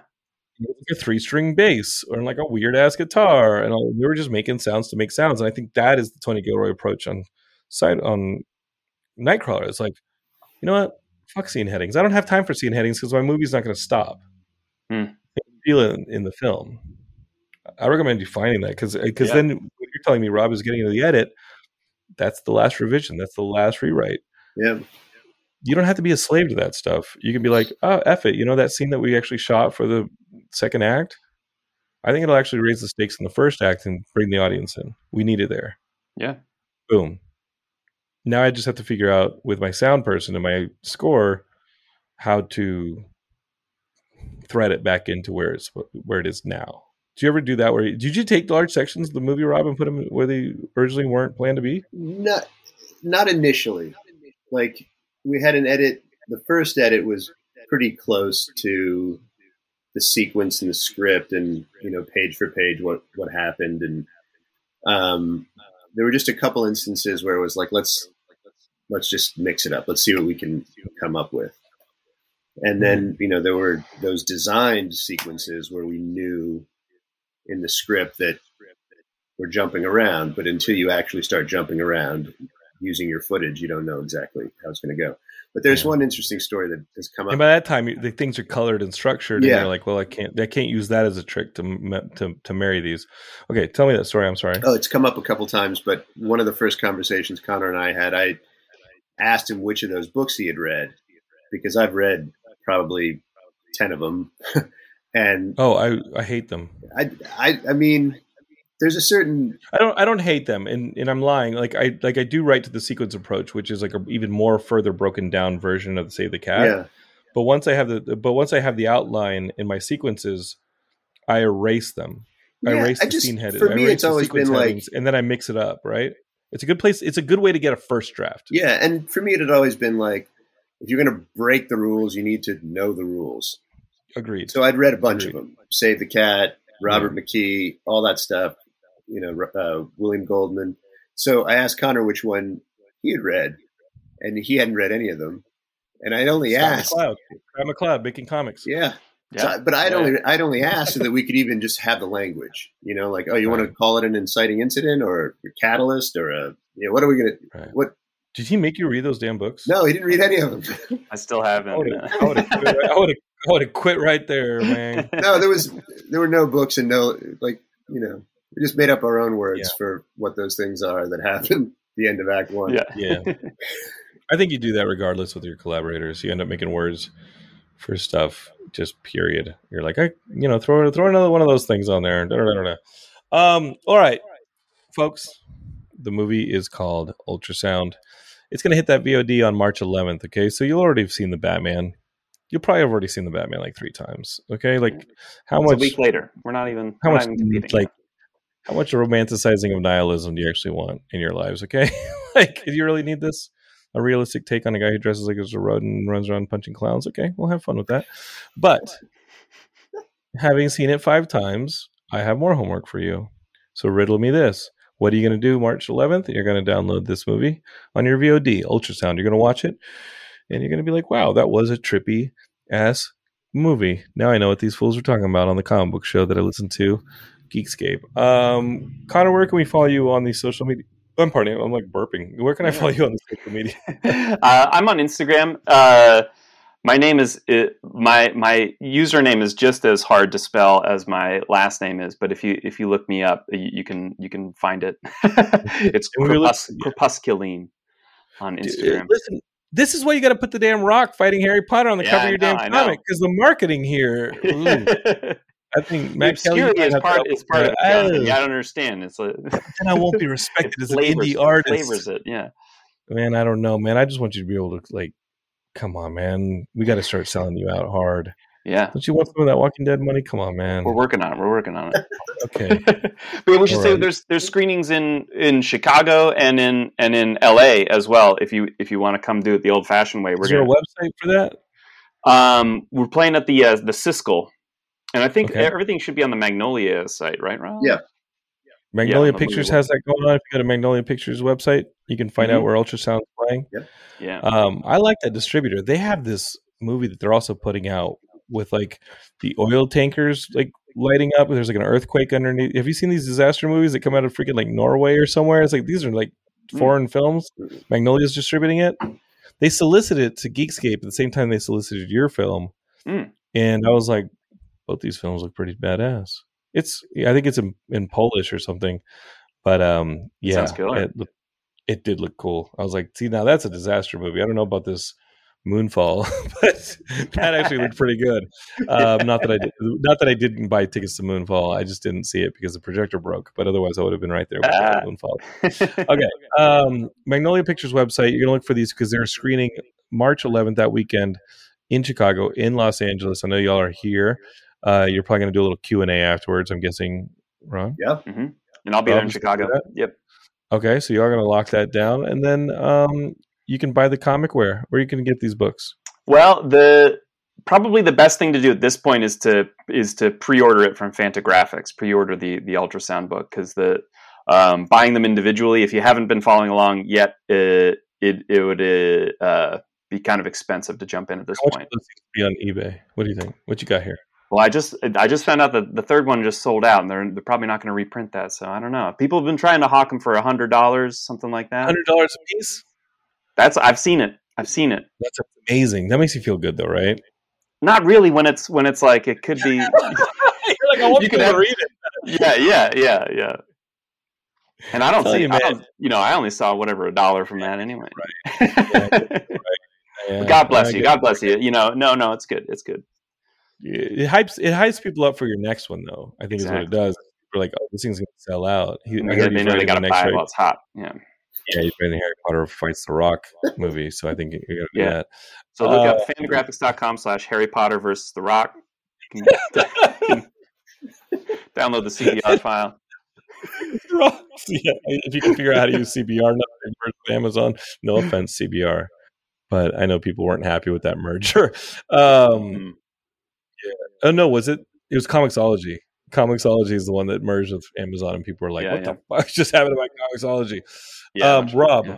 Speaker 1: Like a three string bass or like a weird ass guitar, and all, they were just making sounds to make sounds. And I think that is the Tony Gilroy approach on side on Nightcrawler. It's like, you know what? Fuck scene headings. I don't have time for scene headings because my movie's not going to stop.
Speaker 3: Hmm.
Speaker 1: Feel it in, in the film. I recommend you finding that because because
Speaker 3: Yeah.
Speaker 1: then what you're telling me Rob is getting into the edit. That's the last revision. That's the last rewrite.
Speaker 2: yeah,
Speaker 1: You don't have to be a slave to that stuff. You can be like, oh, F it. You know that scene that we actually shot for the second act? I think it'll actually raise the stakes in the first act and bring the audience in. We need it there.
Speaker 3: Yeah.
Speaker 1: Boom. Now I just have to figure out with my sound person and my score how to thread it back into where it's where it is now. Do you ever do that? Where did you take large sections of the movie, Rob, and put them where they originally weren't planned to be?
Speaker 2: not not initially. Like we had an edit. The first edit was pretty close to the sequence in the script, and you know, page for page, what what happened, and um, there were just a couple instances where it was like, let's let's just mix it up. Let's see what we can come up with. And then you know there were those designed sequences where we knew in the script that we're jumping around, but until you actually start jumping around using your footage, you don't know exactly how it's going to go. But there's
Speaker 1: Yeah.
Speaker 2: one interesting story that has come up.
Speaker 1: And by that time, the things are colored and structured, and
Speaker 2: Yeah.
Speaker 1: you're like, "Well, I can't, I can't use that as a trick to to to marry these." Okay, tell me that story. I'm sorry.
Speaker 2: Oh, it's come up a couple times, but one of the first conversations Conor and I had, I asked him which of those books he had read because I've read probably ten of them, and
Speaker 1: Oh, I I hate them.
Speaker 2: I, I, I mean, there's a certain
Speaker 1: I don't I don't hate them, and and I'm lying. Like I like I do write to the sequence approach, which is like a even more further broken down version of Save the Cat.
Speaker 2: yeah,
Speaker 1: But once I have the but once I have the outline in my sequences, I erase them. I
Speaker 2: Yeah,
Speaker 1: erase
Speaker 2: I
Speaker 1: the
Speaker 2: just-
Speaker 1: scene
Speaker 2: for
Speaker 1: I
Speaker 2: me,
Speaker 1: erase
Speaker 2: it's always been like-
Speaker 1: and then I mix it up. Right. It's a good place. It's a good way to get a first draft.
Speaker 2: yeah, and for me, it had always been like, if you're going to break the rules, you need to know the rules.
Speaker 1: Agreed.
Speaker 2: So I'd read a bunch
Speaker 1: Agreed.
Speaker 2: of them: Save the Cat, Robert McKee, all that stuff. You know, uh, William Goldman. So I asked Conor which one he had read, and he hadn't read any of them. And I'd only
Speaker 1: Scott
Speaker 2: asked,
Speaker 1: McCloud. Scott McCloud making comics.
Speaker 2: yeah.
Speaker 3: Yeah.
Speaker 2: So- but I'd
Speaker 3: Yeah.
Speaker 2: only I'd only asked so that we could even just have the language. You know, like, oh, you want to call it an inciting incident or a catalyst or a you know, what are we gonna?
Speaker 1: Right.
Speaker 2: What?
Speaker 1: Did he make you read those damn books?
Speaker 2: No, he didn't read any of them.
Speaker 3: I still haven't.
Speaker 1: would have. I would have. I would have. I would have quit right there, man.
Speaker 2: no, there was there were no books and no like you know, we just made up our own words
Speaker 1: Yeah.
Speaker 2: for what those things are that happen at the end of Act One.
Speaker 3: Yeah.
Speaker 1: Yeah. I think you do that regardless with your collaborators. You end up making words for stuff, just period. You're like, I, you know, throw throw another one of those things on there. Da, da, da, da, da. Um, all right, folks. The movie is called Ultrasound. It's going to hit that VOD on March 11th. Okay, so you'll already have seen the Batman. You'll probably have already seen the Batman like three times. Okay, like how
Speaker 3: It's a
Speaker 1: much?
Speaker 3: week later. We're not even.
Speaker 1: How much?
Speaker 3: even.
Speaker 1: Like how much romanticizing of nihilism do you actually want in your lives? Okay, like do you really need this? A realistic take on a guy who dresses like a rodent and runs around punching clowns. Okay, we'll have fun with that. But having seen it five times, I have more homework for you. So riddle me this. What are you going to do March 11th? You're going to download this movie on your VOD, Ultrasound. You're going to watch it and you're going to be like, wow, that was a trippy ass movie. Now I know what these fools are talking about on the comic book show that I listened to, Geekscape. Um, Conor, where can we follow you on the social media? I'm pardon I'm like burping. Where can I follow you on the social media?
Speaker 3: uh, I'm on Instagram. Uh, my name is it, my my username is just as hard to spell as my last name is, but if you if you look me up, you, you can you can find it. it's crepus- crepusculine on Instagram.
Speaker 1: Listen, this is why you got to put the damn rock fighting Harry Potter on the
Speaker 3: Yeah,
Speaker 1: cover of your
Speaker 3: know,
Speaker 1: damn comic because the marketing here. ooh, I think
Speaker 3: the
Speaker 1: Matt Kelly
Speaker 3: obscurity
Speaker 1: might
Speaker 3: is part is part of
Speaker 1: that.
Speaker 3: it. Jonathan. You gotta understand. It's a
Speaker 1: then I won't be respected
Speaker 3: it
Speaker 1: as an
Speaker 3: flavors,
Speaker 1: indie artist.
Speaker 3: flavors it. Yeah.
Speaker 1: Man, I don't know, man. I just want you to be able to like, come on, man. We got to start selling you out hard.
Speaker 3: Yeah.
Speaker 1: Don't you want some of that Walking Dead money? Come on, man.
Speaker 3: We're working on it. We're working on it.
Speaker 1: Okay.
Speaker 3: but we should say
Speaker 1: Alright.
Speaker 3: there's there's screenings in in Chicago and in and in LA as well. If you if you want to come do it the old fashioned way, we're
Speaker 1: Is there a
Speaker 3: gonna,
Speaker 1: website for that?
Speaker 3: um we're playing at the uh, the Siskel, and I think
Speaker 1: Okay.
Speaker 3: everything should be on the Magnolia site, right, Ron?
Speaker 2: Yeah.
Speaker 1: Magnolia
Speaker 3: on the
Speaker 1: Pictures has that going on. If you go to Magnolia Pictures website, you can find out
Speaker 3: Mhm.
Speaker 1: where Ultrasound's playing.
Speaker 3: yeah.
Speaker 1: Um, I like that distributor. They have this movie that they're also putting out with like the oil tankers like lighting up. There's like an earthquake underneath. Have you seen these disaster movies that come out of freaking like Norway or somewhere? It's like these are like
Speaker 3: Mm.
Speaker 1: foreign films. Magnolia's distributing it. They solicited it to Geekscape at the same time they solicited your film,
Speaker 3: Mm.
Speaker 1: and I was like, both these films look pretty badass. It's I think it's in, in Polish or something, but um yeah, it it did look cool. I was like, see, now that's a disaster movie. I don't know about this Moonfall, but that actually looked pretty good. Um, not that I did, not that I didn't buy tickets to Moonfall. I just didn't see it because the projector broke. But otherwise, I would have been right there with
Speaker 3: Ah.
Speaker 1: Moonfall. Okay, um, Magnolia Pictures website. You're gonna look for these because they're screening March 11th that weekend in Chicago, in Los Angeles. I know y'all are here. Uh, you're probably gonna do a little Q and A afterwards. I'm guessing, Ron.
Speaker 2: Yeah.
Speaker 3: hmm And I'll be there in Chicago. Yep.
Speaker 1: Okay, so you are going to lock that down, and then um, you can buy the comic where where you can get these books.
Speaker 3: Well, the probably the best thing to do at this point is to is to pre-order it from Fantagraphics. Pre-order the the ultrasound book because the um, buying them individually, if you haven't been following along yet, it it, it would uh, uh, be kind of expensive to jump in at this
Speaker 1: How
Speaker 3: point.
Speaker 1: of those things be on eBay? What do you think? What you got here?
Speaker 3: Well, I just I just found out that the third one just sold out, and they're they're probably not going to reprint that. So I don't know. People have been trying to hawk them for a hundred dollars, something like that.
Speaker 1: Hundred dollars a piece.
Speaker 3: That's I've seen it. I've seen it.
Speaker 1: That's amazing. That makes you feel good, though, right?
Speaker 3: Not really when it's when it's like it could be.
Speaker 1: You're like, I want
Speaker 3: You could have-
Speaker 1: read it.
Speaker 3: yeah, yeah, yeah, yeah. And I don't see,
Speaker 1: you,
Speaker 3: I
Speaker 1: man.
Speaker 3: don't, you know, I only saw whatever a dollar from that anyway.
Speaker 1: Yeah,
Speaker 3: God bless you. God bless you. You know, no, no, it's good. It's good.
Speaker 1: It hypes it hypes people up for your next one, though. I think is what it does. We're like, oh, this thing's gonna sell out. He,
Speaker 3: they, know they got
Speaker 1: the
Speaker 3: to buy it while it's hot. Yeah.
Speaker 1: Yeah, he's writing the Harry Potter fights the Rock movie, so I think you're gonna do
Speaker 3: Yeah.
Speaker 1: that.
Speaker 3: So look
Speaker 1: Uh,
Speaker 3: up fantagraphics.com slash Harry Potter versus The Rock. You can download the CBR file.
Speaker 1: Yeah, if you can figure out how to use CBR, not reimbursed with Amazon. No offense, CBR, but I know people weren't happy with that merger. Um,
Speaker 3: Mm.
Speaker 1: oh no, was it? It was Comixology. Comixology is the one that merged with Amazon, and people were like,
Speaker 3: Yeah,
Speaker 1: "What
Speaker 3: yeah.
Speaker 1: the fuck just happened to my Comixology?"
Speaker 3: Yeah,
Speaker 1: um, Rob,
Speaker 3: yeah.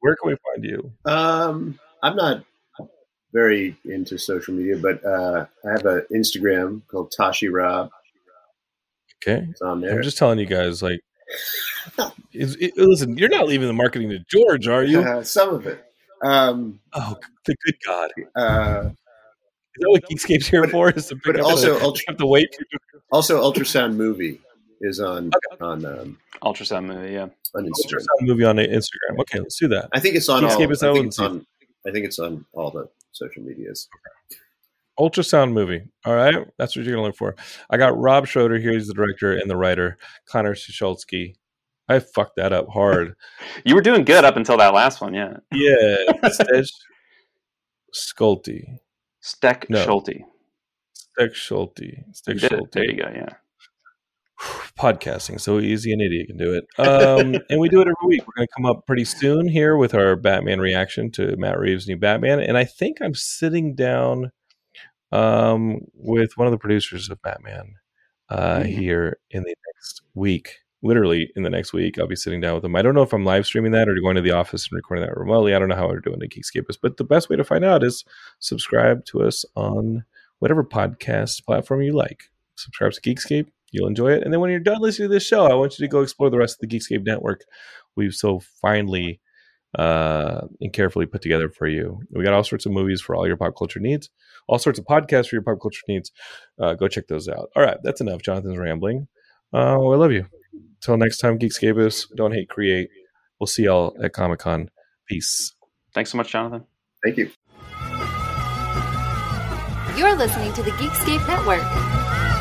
Speaker 1: where can we find you?
Speaker 2: Um, I'm not very into social media, but uh, I have an Instagram called Tashi Rob.
Speaker 1: Okay,
Speaker 2: It's on there.
Speaker 1: I'm just telling you guys, like, is, it, listen, you're not leaving the marketing to George, are you?
Speaker 2: Uh, some of it. Um,
Speaker 1: oh, the good God!
Speaker 2: Uh,
Speaker 1: that what Geekscape's here
Speaker 2: But-
Speaker 1: for? Is to pick
Speaker 2: but
Speaker 1: up
Speaker 2: also
Speaker 1: the,
Speaker 2: ultra-
Speaker 1: pick up the weight?
Speaker 2: also, ultrasound movie is on on um,
Speaker 3: Ultrasound movie, yeah.
Speaker 2: on Instagram.
Speaker 1: Ultrasound movie on Instagram. Okay, let's do that.
Speaker 2: I think it's on all.
Speaker 1: Is
Speaker 2: I think it's on. I think it's on all the social medias.
Speaker 1: Ultrasound movie. All right, that's what you're gonna look for. I got Rob Schrab here. He's the director and the writer. Conor Sushulsky. I fucked that up hard.
Speaker 3: You were doing good up until that last one, yeah.
Speaker 1: Yeah, Stej Schulte.
Speaker 3: Steck
Speaker 1: No.
Speaker 3: Schulte.
Speaker 1: Stej Schulte.
Speaker 3: It.
Speaker 1: Schulte.
Speaker 3: There you go, yeah.
Speaker 1: podcasting so easy an idiot can do it um, and we do it every week we're going to come up pretty soon here with our batman reaction to matt reeves new batman and i think i'm sitting down um, with one of the producers of batman uh, here in the next week literally in the next week i'll be sitting down with them i don't know if i'm live streaming that or going to the office and recording that remotely i don't know how we're doing the geekscapist but the best way to find out is subscribe to us on whatever podcast platform you like subscribe to geekscape You'll enjoy it. And then when you're done listening to this show, I want you to go explore the rest of the Geekscape network we've so finely uh, and carefully put together for you. We got all sorts of movies for all your pop culture needs, all sorts of podcasts for your pop culture needs. Uh, go check those out. All right, that's enough. Jonathan's rambling. Uh, I love you. Until next time, Geekscapists, don't hate, create. We'll see y'all at Comic Con. Peace.
Speaker 3: Thanks so much, Jonathan.
Speaker 2: Thank you.
Speaker 4: You're listening to the Geekscape Network.